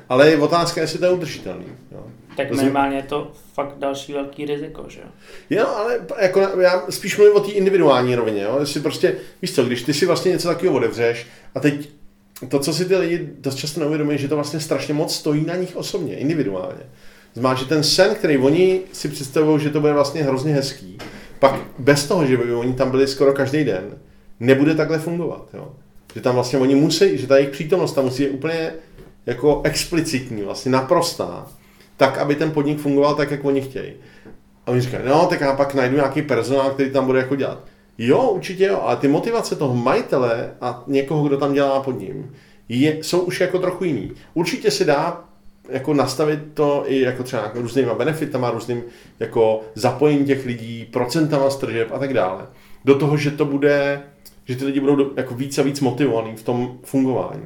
Ale je otázka, jestli to je udržitelný. Jo. Tak minimálně je to fakt další velký riziko, že jo? Jo, ale jako já spíš mluvím o té individuální rovině, jo? Jestli prostě, víš co, když ty si vlastně něco takového odevřeš a teď to, co si ty lidi dost často neuvědomují, že to vlastně strašně moc stojí na nich osobně, individuálně. Znamená, že ten sen, který oni si představují, že to bude vlastně hrozně hezký, pak bez toho, že by oni tam byli skoro každý den, nebude takhle fungovat. Jo? Že tam vlastně oni musí, že ta jejich přítomnost tam musí je úplně jako explicitní, vlastně naprostá, tak, aby ten podnik fungoval tak, jak oni chtějí. A oni říkají, no, tak já pak najdu nějaký personál, který tam bude jako dělat. Jo, určitě jo, ale ty motivace toho majitele a někoho, kdo tam dělá pod ním, je, jsou už jako trochu jiný. Určitě se dá jako nastavit to i jako třeba jako různýma benefitama, různým jako zapojení těch lidí, procentama stržeb a tak dále. Do toho, že to bude, že ty lidi budou jako víc a víc motivovaní v tom fungování.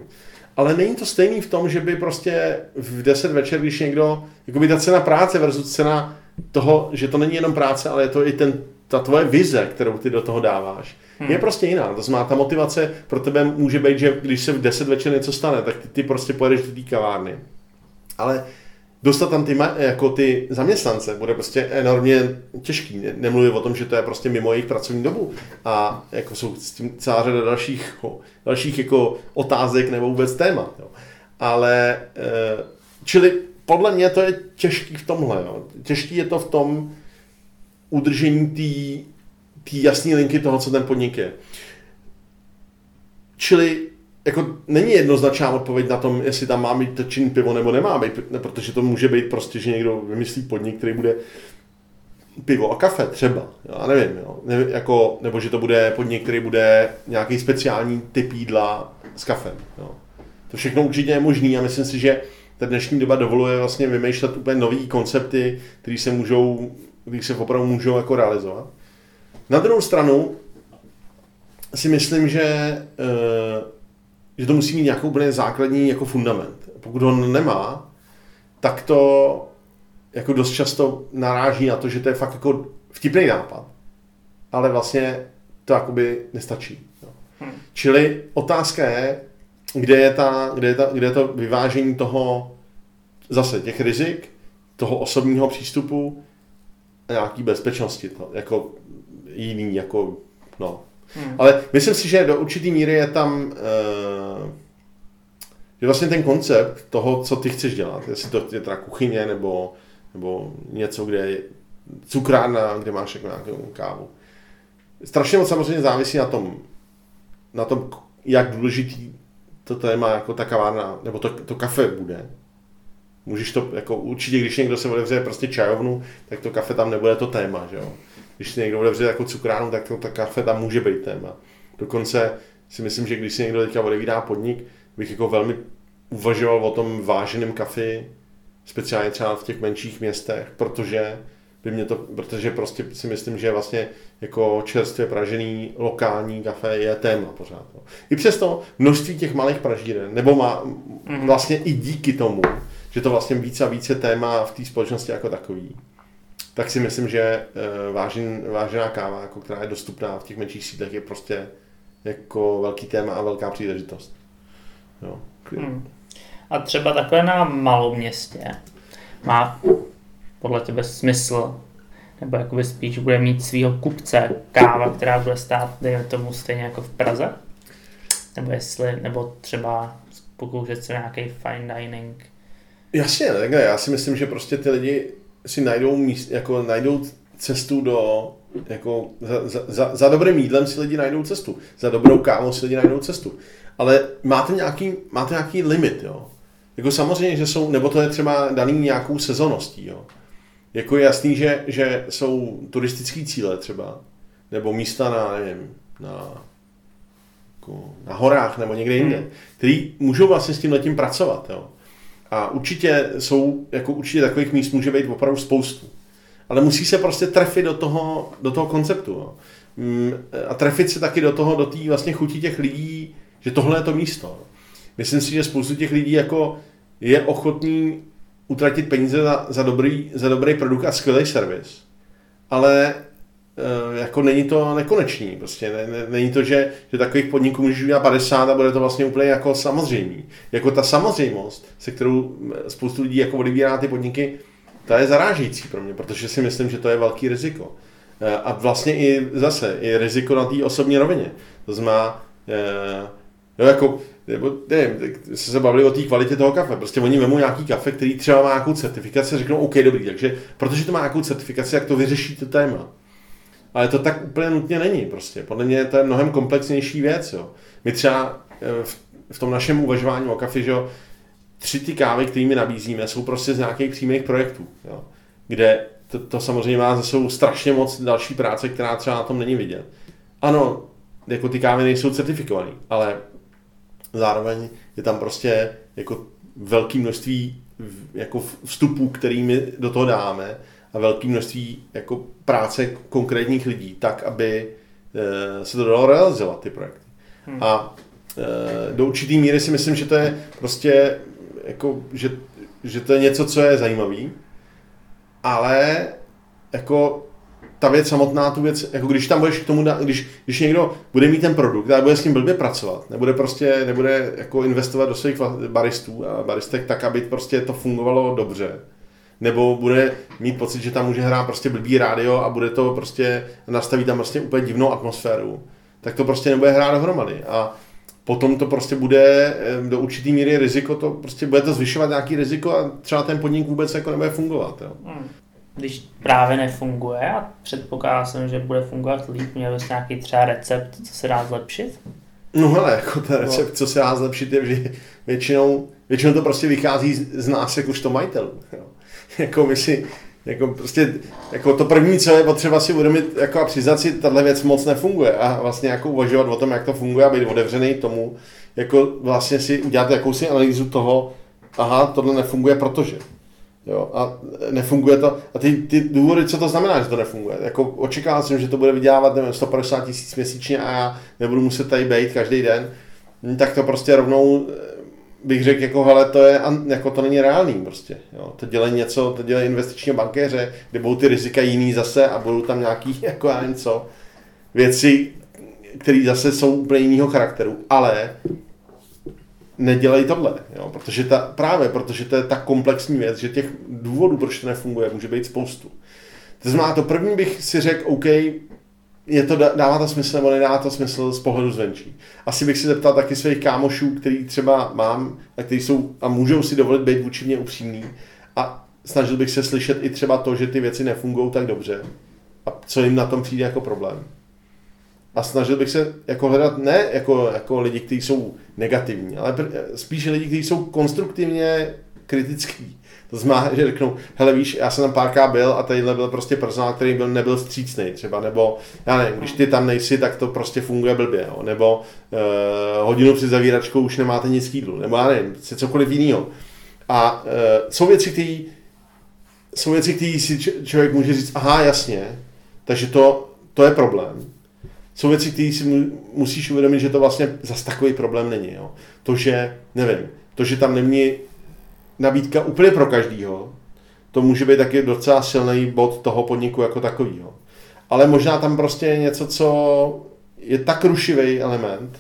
Ale není to stejný v tom, že by prostě v 10 večer, když někdo, jako by ta cena práce versus cena toho, že to není jenom práce, ale je to i ten, ta tvoje vize, kterou ty do toho dáváš, hmm. je prostě jiná. To znamená, ta motivace pro tebe může být, že když se v 10 večer něco stane, tak ty, ty prostě pojedeš do té kavárny ale dostat tam ty, jako ty zaměstnance bude prostě enormně těžký. Nemluvím o tom, že to je prostě mimo jejich pracovní dobu a jako jsou s tím celá řada dalších, dalších jako otázek nebo vůbec témat. Jo. Ale, eh, čili podle mě to je těžký v tomhle. Jo. Těžký je to v tom udržení té jasné linky toho, co ten podnik je. Čili jako není jednoznačná odpověď na tom, jestli tam má být točený pivo nebo nemá být, protože to může být prostě, že někdo vymyslí podnik, který bude pivo a kafe třeba, já nevím, jo. Ne, jako, nebo že to bude podnik, který bude nějaký speciální typ jídla s kafem. Jo. To všechno určitě je možný a myslím si, že ta dnešní doba dovoluje vlastně vymýšlet úplně nové koncepty, které se můžou, které se opravdu můžou jako realizovat. Na druhou stranu si myslím, že, eh, že to musí mít nějakou úplně základní jako fundament. Pokud ho nemá, tak to jako dost často naráží na to, že to je fakt jako vtipný nápad, ale vlastně to jakoby nestačí. Jo. Hmm. Čili otázka je, kde je, ta, kde, je ta, kde je to vyvážení toho zase těch rizik, toho osobního přístupu a nějaký bezpečnosti, to, jako jiný, jako no. Hmm. Ale myslím si, že do určitý míry je tam uh, že vlastně ten koncept toho, co ty chceš dělat, jestli to je teda kuchyně nebo, nebo něco, kde je cukrárna, kde máš jako nějakou kávu. Strašně moc samozřejmě závisí na tom, na tom, jak důležitý to téma jako ta kavárna, nebo to, to kafe bude. Můžeš to, jako určitě, když někdo se otevře prostě čajovnu, tak to kafe tam nebude to téma, že jo. Když si někdo otevře jako cukrárnu, tak to, to kafe tam může být téma. Dokonce si myslím, že když si někdo teďka odevírá podnik, bych jako velmi uvažoval o tom váženém kafi, speciálně třeba v těch menších městech, protože by mě to, protože prostě si myslím, že vlastně jako čerstvě pražený lokální kafe je téma pořád. No. I přesto množství těch malých pražíren, nebo má mm. vlastně i díky tomu, že to vlastně více a více téma v té společnosti jako takový, tak si myslím, že eh, vážen, vážená káva, jako která je dostupná v těch menších sídlech, je prostě jako velký téma a velká příležitost. Jo. Hmm. A třeba takhle na malom městě má podle tebe smysl, nebo jakoby spíš bude mít svého kupce káva, která bude stát, dejme tomu, stejně jako v Praze? Nebo jestli, nebo třeba pokoušet se nějaký fine dining? Jasně, takhle, já si myslím, že prostě ty lidi si najdou, míst, jako najdou cestu do, jako za, za, za, za dobrým jídlem si lidi najdou cestu, za dobrou kávou si lidi najdou cestu. Ale máte nějaký, máte nějaký limit, jo. Jako samozřejmě, že jsou, nebo to je třeba daný nějakou sezoností, jo. Jako je jasný, že, že jsou turistické cíle třeba, nebo místa na, nevím, na, jako na horách nebo někde jinde, hmm. který můžou vlastně s tím letím pracovat, jo. A určitě jsou, jako určitě takových míst může být opravdu spoustu. Ale musí se prostě trefit do toho, do toho konceptu. Jo. Mm, a trefit se taky do toho, do té vlastně chutí těch lidí, že tohle je to místo. Myslím si, že spoustu těch lidí jako je ochotný utratit peníze za, za, dobrý, za dobrý produkt a skvělý servis. Ale jako není to nekonečný. Prostě ne, ne, není to, že, že takových podniků můžeš udělat 50 a bude to vlastně úplně jako samozřejmý. Jako ta samozřejmost, se kterou spoustu lidí jako odebírá ty podniky, ta je zarážející pro mě, protože si myslím, že to je velký riziko. E, a vlastně i zase, i riziko na té osobní rovině. To znamená, jo, jako nebo nevím, se se bavili o té kvalitě toho kafe. Prostě oni vemou nějaký kafe, který třeba má nějakou certifikaci a řeknou, OK, dobrý, takže protože to má nějakou certifikaci, tak to vyřeší to téma. Ale to tak úplně nutně není prostě. Podle mě to je mnohem komplexnější věc. Jo. My třeba eh, v, v tom našem uvažování o kafe, že jo, tři ty kávy, které my nabízíme, jsou prostě z nějakých přímých projektů. Jo. Kde to, to samozřejmě má za sebou strašně moc další práce, která třeba na tom není vidět. Ano, jako ty kávy nejsou certifikované, ale zároveň je tam prostě jako velké množství jako vstupů, kterými do toho dáme a velké množství jako práce konkrétních lidí, tak, aby eh, se to dalo realizovat, ty projekty. Hmm. A eh, do určité míry si myslím, že to je prostě jako, že, že to je něco, co je zajímavý, ale jako ta věc samotná, tu věc, jako když tam budeš k tomu, když, když někdo bude mít ten produkt a bude s ním blbě pracovat, nebude prostě, nebude jako investovat do svých baristů a baristek tak, aby prostě to fungovalo dobře, nebo bude mít pocit, že tam může hrát prostě blbý rádio a bude to prostě, nastaví tam prostě úplně divnou atmosféru, tak to prostě nebude hrát dohromady. A potom to prostě bude do určitý míry riziko, to prostě bude to zvyšovat nějaký riziko a třeba ten podnik vůbec jako nebude fungovat. Jo. Hmm když právě nefunguje a předpokládám jsem, že bude fungovat líp, měl bys nějaký třeba recept, co se dá zlepšit? No hele, jako ten recept, no. co se dá zlepšit, je že většinou, většinou to prostě vychází z, nás jakožto majitelů. Jo. *laughs* Jako my si, jako prostě, jako to první, co je potřeba si uvědomit, jako a přiznat si, tahle věc moc nefunguje a vlastně jako uvažovat o tom, jak to funguje a být otevřený tomu, jako vlastně si udělat jakousi analýzu toho, aha, tohle nefunguje, protože. Jo, a nefunguje to. A ty, ty důvody, co to znamená, že to nefunguje. Jako očekával jsem, že to bude vydělávat nevím, 150 tisíc měsíčně a já nebudu muset tady být každý den. Tak to prostě rovnou bych řekl, jako hele, to je, jako to není reálný prostě. Jo. To dělají něco, to dělají investiční bankéře, kde budou ty rizika jiný zase a budou tam nějaký, *laughs* jako já nevím co, věci, které zase jsou úplně jiného charakteru. Ale nedělej tohle, jo? protože ta, právě protože to je tak komplexní věc, že těch důvodů, proč to nefunguje, může být spoustu. To znamená, to první bych si řekl, OK, je to, dává to smysl nebo nedá to smysl z pohledu zvenčí. Asi bych si zeptal taky svých kámošů, který třeba mám a který jsou a můžou si dovolit být vůči mě upřímný a snažil bych se slyšet i třeba to, že ty věci nefungují tak dobře a co jim na tom přijde jako problém a snažil bych se jako hledat ne jako, jako lidi, kteří jsou negativní, ale spíše lidi, kteří jsou konstruktivně kritický. To znamená, že řeknou, hele víš, já jsem tam párkrát byl a tadyhle byl prostě personál, který byl, nebyl vstřícný třeba, nebo já nevím, když ty tam nejsi, tak to prostě funguje blbě, jo? nebo uh, hodinu před zavíračkou už nemáte nic k jídlu, nebo já nevím, cokoliv jiného. A uh, jsou věci, které jsou věci, které si člověk může říct, aha, jasně, takže to, to je problém jsou věci, které si musíš uvědomit, že to vlastně zas takový problém není. Jo. To, že, nevím, to, že tam není nabídka úplně pro každýho, to může být taky docela silný bod toho podniku jako takového. Ale možná tam prostě je něco, co je tak rušivý element,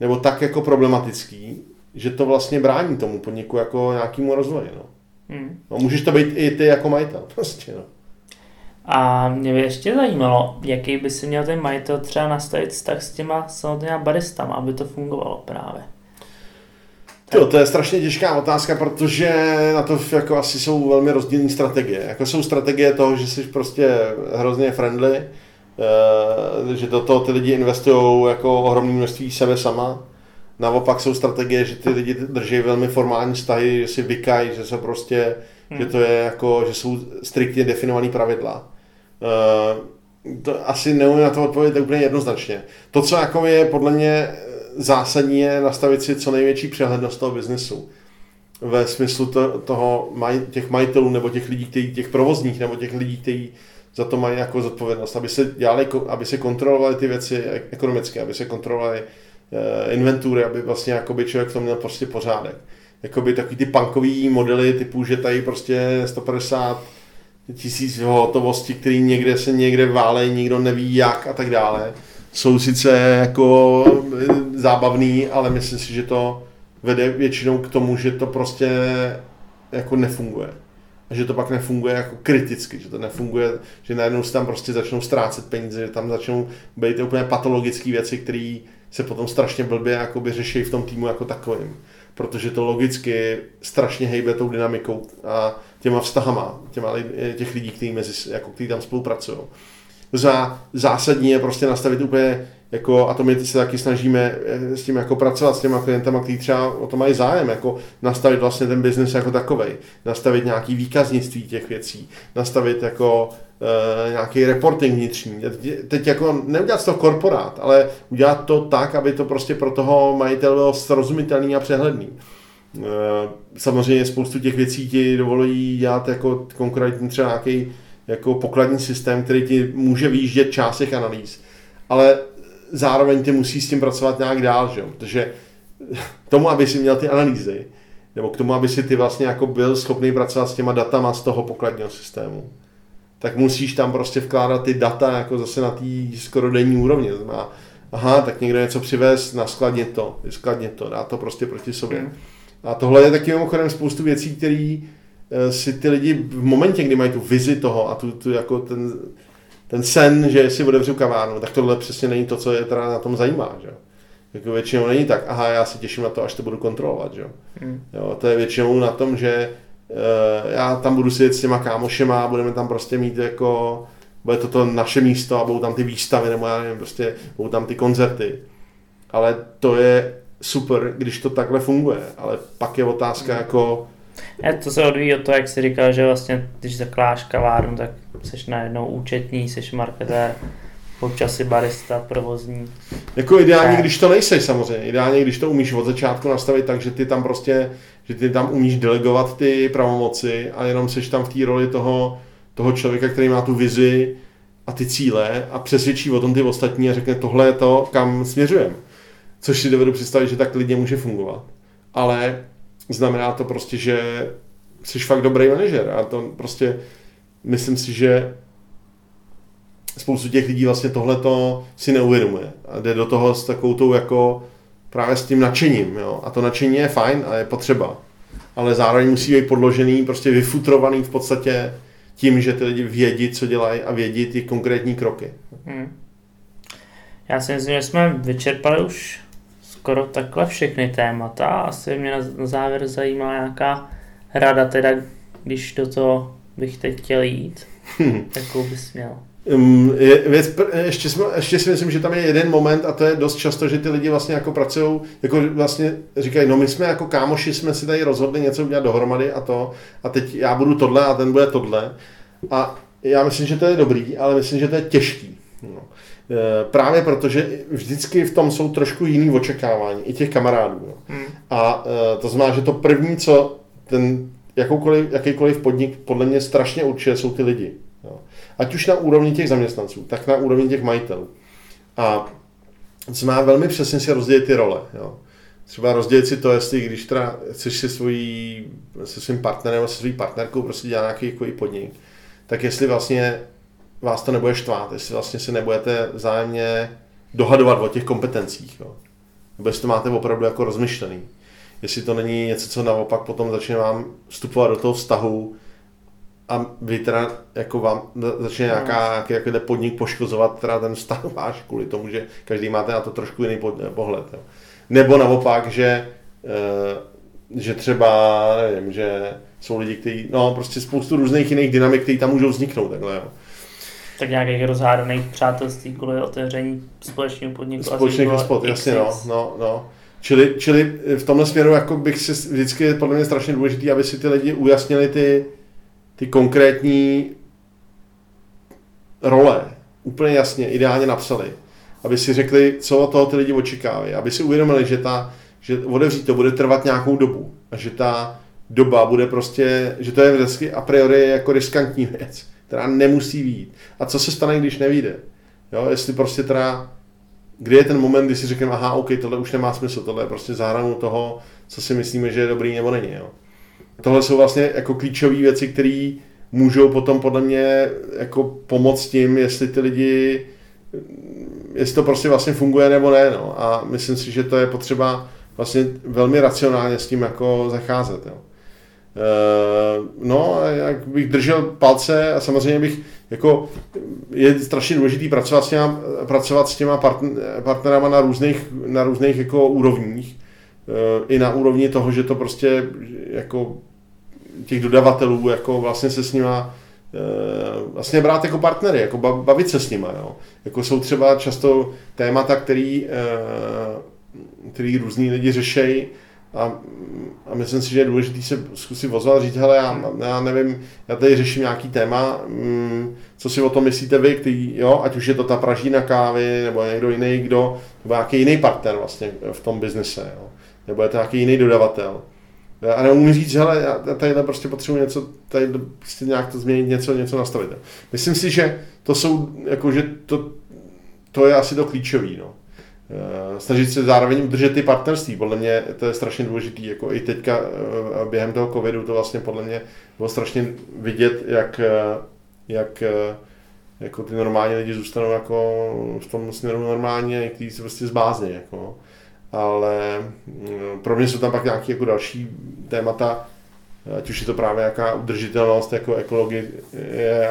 nebo tak jako problematický, že to vlastně brání tomu podniku jako nějakému rozvoji. No. Hmm. no. můžeš to být i ty jako majitel, *laughs* prostě. No. A mě by ještě zajímalo, jaký by si měl ten majitel třeba nastavit vztah s těma samotnými baristama, aby to fungovalo právě. To, to je strašně těžká otázka, protože na to jako asi jsou velmi rozdílné strategie. Jako jsou strategie toho, že jsi prostě hrozně friendly, eh, že do toho ty lidi investují jako ohromné množství sebe sama. Naopak jsou strategie, že ty lidi drží velmi formální vztahy, že si vykají, že se prostě, hmm. že to je jako, že jsou striktně definované pravidla. Uh, to asi neumím na to odpovědět úplně jednoznačně. To, co jako je podle mě zásadní, je nastavit si co největší přehlednost toho biznesu. Ve smyslu to, toho maj, těch majitelů nebo těch lidí, kteří, těch provozních nebo těch lidí, kteří za to mají jako zodpovědnost, aby se, dělali, aby se kontrolovaly ty věci ekonomické, aby se kontrolovaly uh, inventury, aby vlastně jakoby člověk v tom měl prostě pořádek. Jakoby takový ty punkový modely typu, že tady prostě 150 tisíc hotovosti, který někde se někde válejí, nikdo neví jak a tak dále, jsou sice jako eh, zábavný, ale myslím si, že to vede většinou k tomu, že to prostě jako nefunguje. A že to pak nefunguje jako kriticky, že to nefunguje, že najednou se tam prostě začnou ztrácet peníze, že tam začnou být úplně patologické věci, které se potom strašně blbě jakoby řeší v tom týmu jako takovým. Protože to logicky strašně hejbe tou dynamikou a těma vztahama, těma těch lidí, kteří, jako, tam spolupracují. Za zásadní je prostě nastavit úplně jako, a to my se taky snažíme eh, s tím jako pracovat s těma klientama, kteří třeba o to mají zájem, jako nastavit vlastně ten biznis jako takový, nastavit nějaký výkaznictví těch věcí, nastavit jako e, nějaký reporting vnitřní. Teď jako neudělat z toho korporát, ale udělat to tak, aby to prostě pro toho majitele bylo srozumitelný a přehledný. Eh, samozřejmě spoustu těch věcí ti dovolují dělat jako konkurentní třeba nějaký jako pokladní systém, který ti může vyjíždět část těch analýz, ale zároveň ty musí s tím pracovat nějak dál, že? protože tomu, aby si měl ty analýzy, nebo k tomu, aby si ty vlastně jako byl schopný pracovat s těma datama z toho pokladního systému, tak musíš tam prostě vkládat ty data jako zase na té skoro denní úrovni. Znamená, aha, tak někdo něco přivez, naskladně to, vyskladně to, dá to prostě proti sobě. Mm. A tohle je taky mimochodem spoustu věcí, které si ty lidi v momentě, kdy mají tu vizi toho a tu, tu jako ten, ten sen, že si otevřu kavárnu, tak tohle přesně není to, co je teda na tom zajímá. Že? Jako většinou není tak, aha, já se těším na to, až to budu kontrolovat. Že? Hmm. Jo, to je většinou na tom, že uh, já tam budu sedět s těma kámošema a budeme tam prostě mít jako, bude to to naše místo a budou tam ty výstavy, nebo já nevím, prostě budou tam ty koncerty. ale to je super, když to takhle funguje, ale pak je otázka Hmm. jako, Je, to se odvíjí od toho, jak jsi říkal, že vlastně, když zakládáš kavárnu, tak jsi najednou účetní, jsi marketér, občas si barista, provozní. jako ideálně, Ne. když to nejseš samozřejmě, ideálně, když to umíš od začátku nastavit tak, že ty tam prostě, že ty tam umíš delegovat ty pravomoci a jenom seš tam v té roli toho, toho člověka, který má tu vizi a ty cíle a přesvědčí o tom ty ostatní a řekne, tohle je to, kam směřujeme. Což si dovedu představit, že tak klidně může fungovat. Ale znamená to prostě, že jsi fakt dobrý manažer a to prostě myslím si, že spoustu těch lidí vlastně tohleto si neuvědomuje a jde do toho s takovou tou jako právě s tím nadšením, jo? a to nadšení je fajn a je potřeba, ale zároveň musí být podložený, prostě vyfutrovaný v podstatě tím, že ty lidi vědí, co dělají a vědí ty konkrétní kroky. Hmm. Já si myslím, že jsme vyčerpali už skoro takhle všechny témata. Asi mě na závěr zajímá nějaká rada, teda když do toho bych teď chtěl jít, jakou bys měl. Um, je, věc, ještě, jsme, ještě si myslím, že tam je jeden moment a to je dost často, že ty lidi vlastně jako pracují, jako vlastně říkají, no my jsme jako kámoši, jsme si tady rozhodli něco udělat dohromady a to a teď já budu tohle a ten bude tohle a já myslím, že to je dobrý, ale myslím, že to je těžký. No. E, Právě protože vždycky v tom jsou trošku jiný očekávání, i těch kamarádů. No. Hmm. A e, to znamená, že to první, co ten jakoukoliv, jakýkoliv podnik podle mě strašně určuje, jsou ty lidi. Jo. Ať už na úrovni těch zaměstnanců, tak na úrovni těch majitelů. A co má velmi přesně si rozdělit ty role. Jo. Třeba rozdělit si to, jestli když teda chceš si svojí, se svým partnerem nebo se svou partnerkou prostě dělat nějaký jako podnik, tak jestli vlastně vás to nebude štvát, jestli vlastně se nebudete vzájemně dohadovat o těch kompetencích. Jo. Nebo jestli to máte opravdu jako rozmyšlený. Jestli to není něco, co naopak potom začne vám vstupovat do toho vztahu a vy teda jako vám začne nějaká, nějaký jako podnik poškozovat teda ten vztah váš kvůli tomu, že každý máte na to trošku jiný pohled. Jo. Nebo naopak, že, eh, že třeba, nevím, že jsou lidi, kteří, no prostě spoustu různých jiných dynamik, které tam můžou vzniknout takhle, jo. Tak nějakých rozhádaných přátelství kvůli otevření společného podniku. Společných hospod, jasně, no, no, no. Čili, čili v tomhle směru jako bych si vždycky je podle mě strašně důležité, aby si ty lidi ujasnili ty, ty konkrétní role. Úplně jasně, ideálně napsali. Aby si řekli, co od toho ty lidi očekávají. Aby si uvědomili, že, ta, že otevřít to bude trvat nějakou dobu. A že ta doba bude prostě, že to je vždycky a priori jako riskantní věc, která nemusí být. A co se stane, když nevíde? Jo, jestli prostě teda kdy je ten moment, kdy si řekneme, aha, OK, tohle už nemá smysl, tohle je prostě za hranou toho, co si myslíme, že je dobrý nebo není. Jo. Tohle jsou vlastně jako klíčové věci, které můžou potom podle mě jako pomoct tím, jestli ty lidi, jestli to prostě vlastně funguje nebo ne. No. A myslím si, že to je potřeba vlastně velmi racionálně s tím jako zacházet. Jo. Eh, No, jak bych držel palce a samozřejmě bych, jako je strašně důležitý pracovat s těma, pracovat s těma partn, partnerama na různých, na různých jako úrovních. Eh, I na úrovni toho, že to prostě jako těch dodavatelů, jako vlastně se s nima eh, vlastně brát jako partnery, jako ba- bavit se s nima. Jo. Jako jsou třeba často témata, který, který různí lidi řešejí a, a myslím si, že je důležité se zkusit ozvat, říct, hele, já, já nevím, já tady řeším nějaký téma, mm, co si o tom myslíte vy, který, jo, ať už je to ta pražína kávy, nebo někdo jiný, kdo, nebo nějaký jiný partner vlastně v tom biznise, jo, nebo je to nějaký jiný dodavatel. A neumím říct, hele, já tady prostě potřebuji něco, tady prostě nějak to změnit, něco, něco nastavit. Myslím si, že to jsou, jako, že to, to je asi to klíčový, no. Eh, snažit se zároveň udržet ty partnerství. Podle mě to je strašně důležitý. Jako i teďka eh, během toho covidu to vlastně podle mě bylo strašně vidět, jak, eh, jak jako ty normální lidi zůstanou jako v tom směru normálně, někteří se prostě zbázní. Jako. Ale mm, pro mě jsou tam pak nějaké jako další témata, ať už je to právě jaká udržitelnost, jako ekologie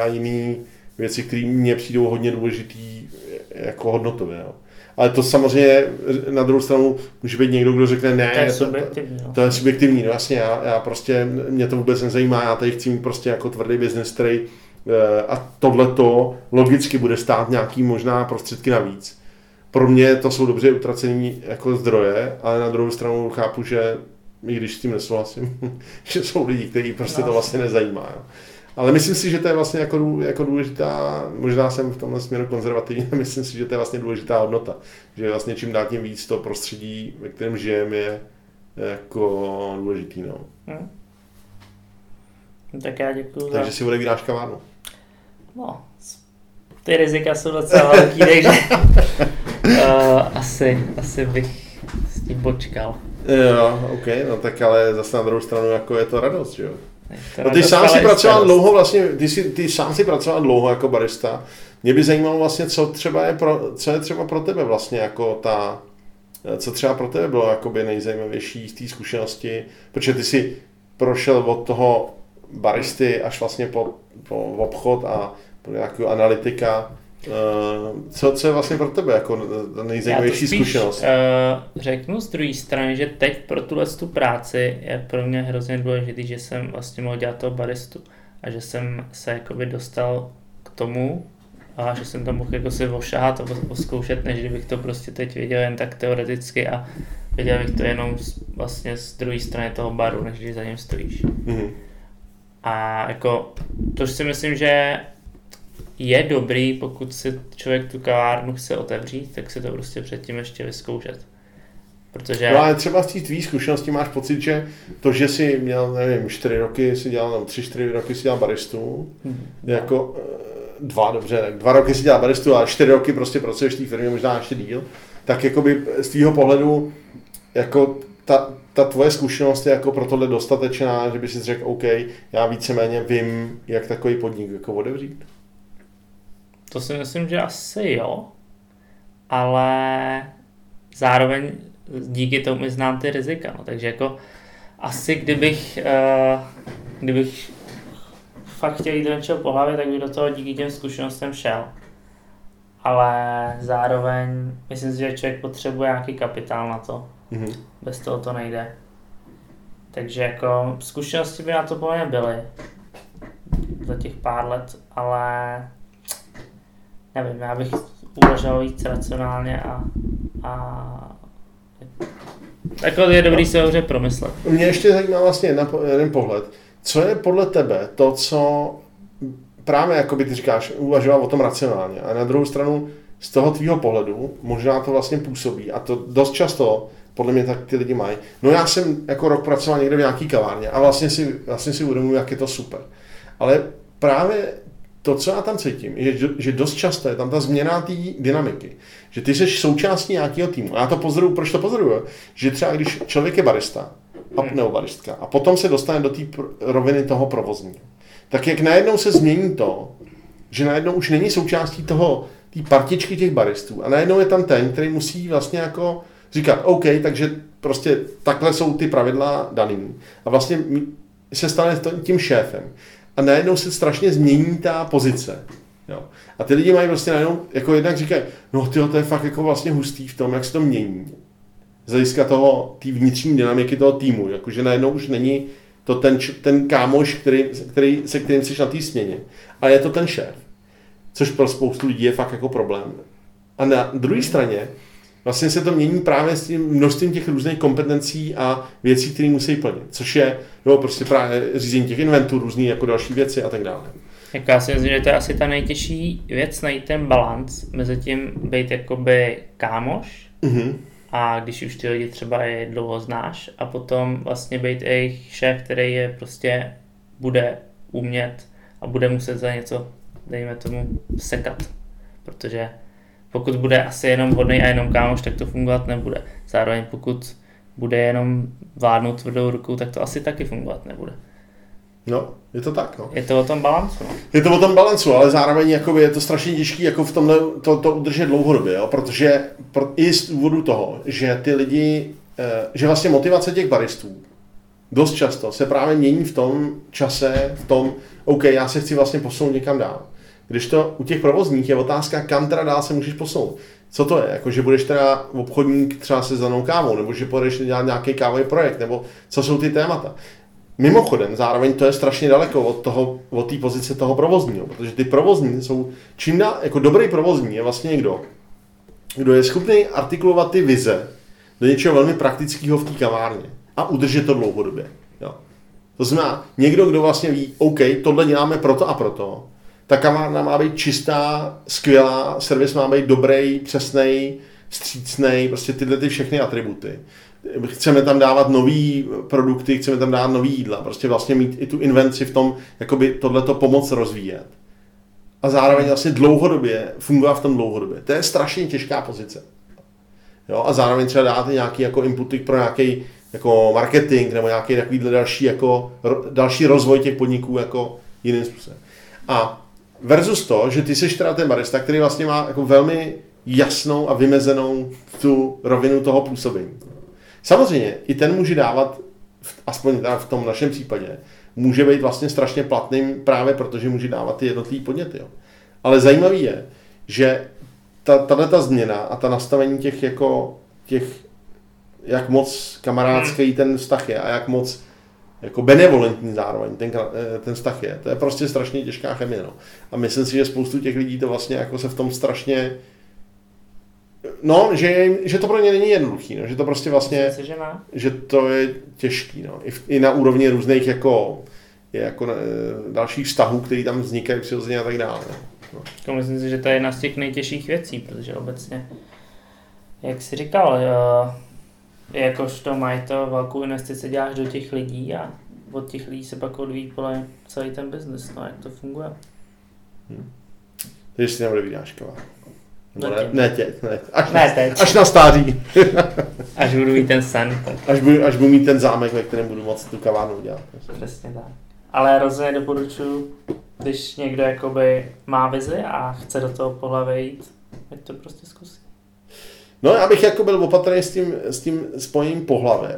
a jiné věci, které mně přijdou hodně důležitý jako hodnotově. Jo. Ale to samozřejmě na druhou stranu může být někdo, kdo řekne ne, To je to, subjektivní. no. to je subjektivní, no jasně, já, já prostě, mě to vůbec nezajímá, já tady chci mít prostě jako tvrdý biznes, který eh, a tohle to logicky bude stát nějaký možná prostředky navíc. pro mě to jsou dobře utracený jako zdroje, ale na druhou stranu chápu, že i když s tím nesouhlasím, *laughs* že jsou lidi, kteří prostě no. to vlastně nezajímá. Jo. Ale myslím si, že to je vlastně jako, jako důležitá, možná jsem v tomhle směru konzervativní, *laughs* myslím si, že to je vlastně důležitá hodnota. Že vlastně čím dál tím víc to prostředí, ve kterém žijeme, je jako důležitý. No. Hmm. Tak já děkuji. Takže za... si odevíráš kavárnu. No, ty rizika jsou docela velký, takže uh, *laughs* asi, asi bych s tím počkal. Jo, ok, no tak ale zase na druhou stranu jako je to radost, že jo? No ty sám si pracoval dlouho vlastně, ty, jsi, ty sám si pracoval dlouho jako barista. Mě by zajímalo vlastně, co třeba je pro, co je třeba pro tebe vlastně jako ta, co třeba pro tebe bylo jakoby nejzajímavější z té zkušenosti, protože ty si prošel od toho baristy až vlastně po, po obchod a po nějakého analytika. Eh, co, co je vlastně pro tebe jako nejzajímavější spíš, zkušenost? Uh, řeknu z druhé strany, že teď pro tuhle tu práci je pro mě hrozně důležité, že jsem vlastně mohl dělat toho baristu a že jsem se jakoby dostal k tomu, a že jsem to mohl jako si ošahat a oskoušet, než kdybych to prostě teď viděl jen tak teoreticky a viděl bych to jenom z, vlastně z druhé strany toho baru, než když za ním stojíš. Mm-hmm. A jako, to si myslím, že je dobrý, pokud si člověk tu kavárnu chce otevřít, tak si to prostě předtím ještě vyzkoušet. Protože... No ale třeba z té tvý zkušenosti máš pocit, že to, že jsi měl, nevím, čtyři roky si dělal, nebo tři, čtyři roky si dělal baristu, hmm. jako eh, dva, dobře, tak dva roky si dělal baristu a čtyři roky prostě pracuješ v té firmě, možná ještě díl, tak jakoby z tvýho pohledu jako ta, ta tvoje zkušenost je jako pro tohle dostatečná, že by si řekl, OK, já víceméně vím, jak takový podnik jako otevřít? To si myslím, že asi jo, ale zároveň díky tomu mi znám ty rizika, no, takže jako asi kdybych, uh, kdybych fakt chtěl jít do něčeho po hlavě, tak bych do toho díky těm zkušenostem šel. Ale zároveň myslím si, že člověk potřebuje nějaký kapitál na to. Mm-hmm. Bez toho to nejde. Takže jako zkušenosti by na to podle byly za těch pár let, ale nevím, já bych uvažoval víc racionálně a, a jako je dobrý se dobře promyslet. Mě ještě zajímá vlastně jedna, jeden pohled. Co je podle tebe to, co právě, jako by ty říkáš, uvažoval o tom racionálně, a na druhou stranu z toho tvýho pohledu možná to vlastně působí a to dost často podle mě tak ty lidi mají. No já jsem jako rok pracoval někde v nějaký kavárně a vlastně si, vlastně si uvědomuji, jak je to super. Ale právě to, co já tam cítím, je, že dost často je tam ta změna té dynamiky. Že ty jsi součástí nějakého týmu. A já to pozoruju, proč to pozoruju? Že třeba když člověk je barista, a hmm. nebo baristka, a potom se dostane do té roviny toho provozního, tak jak najednou se změní to, že najednou už není součástí toho, té partičky těch baristů a najednou je tam ten, který musí vlastně jako říkat, OK, takže prostě takhle jsou ty pravidla daný. A vlastně se stane tím šéfem a najednou se strašně změní ta pozice. Jo. A ty lidi mají vlastně najednou, jako jednak říkají, no tyjo, to je fakt jako vlastně hustý v tom, jak se to mění. Z hlediska toho, té vnitřní dynamiky toho týmu, jakože najednou už není to ten, ten kámoš, který, který, se kterým jsi na té směně, ale je to ten šéf. Což pro spoustu lidí je fakt jako problém. A na druhé straně vlastně se to mění právě s tím množstvím těch různých kompetencí a věcí, které musí plnit, což je no, prostě právě řízení těch inventů, různé jako další věci a tak dále. Jako já si myslím, že to je asi ta nejtěžší věc, najít ten balans mezi tím být jakoby kámoš mm-hmm. a když už ty lidi třeba je dlouho znáš a potom vlastně být jejich šéf, který je prostě bude umět a bude muset za něco, dejme tomu, sekat. Protože pokud bude asi jenom hodný a jenom kámoš, tak to fungovat nebude. Zároveň pokud bude jenom vládnout tvrdou rukou, tak to asi taky fungovat nebude. No, je to tak, no. Je to o tom balancu, no. Je to o tom balancu, ale zároveň jakoby, je to strašně těžké jako v tomhle to, to udržet dlouhodobě, jo? protože pro, i z důvodu toho, že ty lidi, eh, že vlastně motivace těch baristů dost často se právě mění v tom čase, v tom, OK, já se chci vlastně posunout někam dál. Když to u těch provozních je otázka, kam teda dál se můžeš posunout. Co to je? Jako, že budeš teda obchodník třeba se zanou kávou, nebo že půjdeš dělat nějaký kávový projekt, nebo co jsou ty témata. Mimochodem, zároveň to je strašně daleko od toho, od té pozice toho provozního, protože ty provozní jsou, čím dál, jako dobrý provozní je vlastně někdo, kdo je schopný artikulovat ty vize do něčeho velmi praktického v té kavárně a udržet to dlouhodobě. Jo. To znamená, někdo, kdo vlastně ví, OK, tohle děláme proto a proto, ta kavárna má být čistá, skvělá, servis má být dobrý, přesný, střícný, prostě tyhle ty všechny atributy. Chceme tam dávat nové produkty, chceme tam dávat nový jídla, prostě vlastně mít i tu invenci v tom, jakoby tohleto pomoc rozvíjet. A zároveň vlastně dlouhodobě fungovat v tom dlouhodobě. To je strašně těžká pozice. Jo? A zároveň třeba dáte nějaký jako inputy pro nějaký jako marketing nebo nějaký takový další, jako, další rozvoj těch podniků jako jiným způsobem. A versus to, že ty seš teda ten barista, který vlastně má jako velmi jasnou a vymezenou tu rovinu toho působení. Samozřejmě, i ten může dávat, aspoň teda v tom našem případě, může být vlastně strašně platným právě protože může dávat ty jednotlivé podněty. Jo. Ale zajímavý je, že ta, tato ta změna a ta nastavení těch jako těch, jak moc kamarádský hmm. ten vztah je a jak moc jako benevolentní zároveň ten, eh, ten vztah je. To je prostě strašně těžká chemie. No. A myslím si, že spoustu těch lidí to vlastně jako se v tom strašně No, že, že to pro ně není jednoduchý, no, že to prostě vlastně, si, že, že to je těžký, no, i, v, i na úrovni různých jako, jako e, dalších vztahů, které tam vznikají přirozeně a tak dále. No. no. To myslím si, že to je jedna z těch nejtěžších věcí, protože obecně, jak jsi říkal, e, mají to velkou investici děláš do těch lidí a od těch lidí se pak odvíjí celý ten biznis, no, jak to funguje. Hmm. Takže si nebude vydášková. No ne, ne ne. Až, ne teď. až na stáří. *laughs* až budu mít ten sen. Tak. Až, budu, až budu mít ten zámek, ve kterém budu moct tu kavárnu dělat. Přesně tak. Ale rozhodně doporučuji, když někdo jakoby má vizi a chce do toho pohlavy jít, ať to prostě zkusí. No, já bych jako byl opatrný s tím, s tím spojením pohlavé.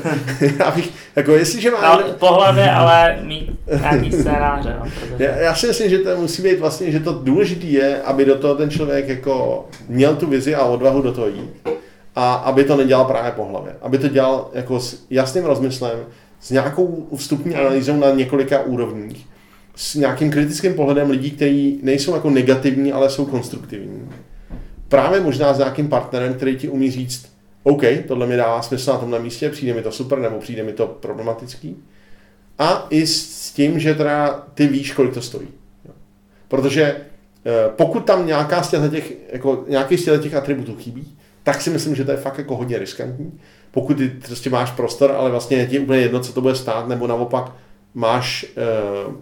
*laughs* já bych, jako jestliže má... No, pohlavé, ale mít nějaký scénáře. No, protože... já, já, si myslím, že to musí být vlastně, že to důležité je, aby do toho ten člověk jako měl tu vizi a odvahu do toho jít. A aby to nedělal právě po hlavě. Aby to dělal jako s jasným rozmyslem, s nějakou vstupní analýzou na několika úrovních, s nějakým kritickým pohledem lidí, kteří nejsou jako negativní, ale jsou konstruktivní právě možná s nějakým partnerem, který ti umí říct, OK, tohle mi dává smysl na tomhle místě, přijde mi to super, nebo přijde mi to problematický. A i s tím, že teda ty víš, kolik to stojí. Protože eh, pokud tam nějaká z těch, jako, nějaký z těch atributů chybí, tak si myslím, že to je fakt jako hodně riskantní. Pokud ty prostě máš prostor, ale vlastně je ti úplně jedno, co to bude stát, nebo naopak máš, eh,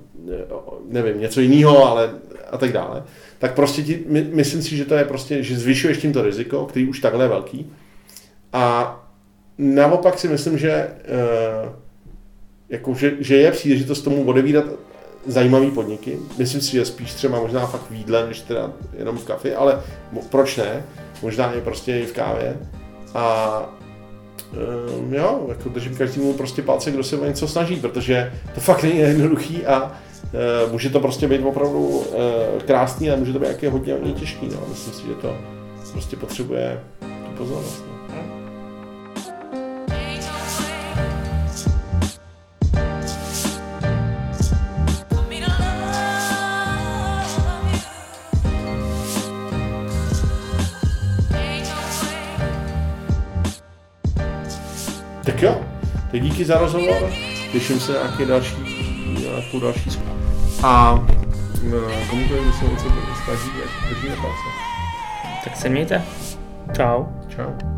nevím, něco jiného, ale a tak dále, tak prostě ti, my, myslím si, že to je prostě, že zvyšuješ tím to riziko, který už takhle je velký. A naopak si myslím, že, uh, jako, že, že je příležitost tomu odevírat zajímavý podniky. Myslím si, že spíš třeba možná fakt v jídle, než teda jenom v kafi, ale proč ne? Možná je prostě i v kávě. A um, jo, jako držím každému prostě palce, kdo se o něco snaží, protože to fakt není jednoduchý a může to prostě být opravdu eh, krásný, ale může to být jaký hodně, hodně těžký. No. Myslím si, že to prostě potřebuje tu pozornost. No. Tak jo, tak díky za rozhovor. Těším se na nějaké další, nějakou další zkušku. A eh, komukoliv, kdo se něco snaží, ať držíme palce. Tak se mějte. Čau. Čau.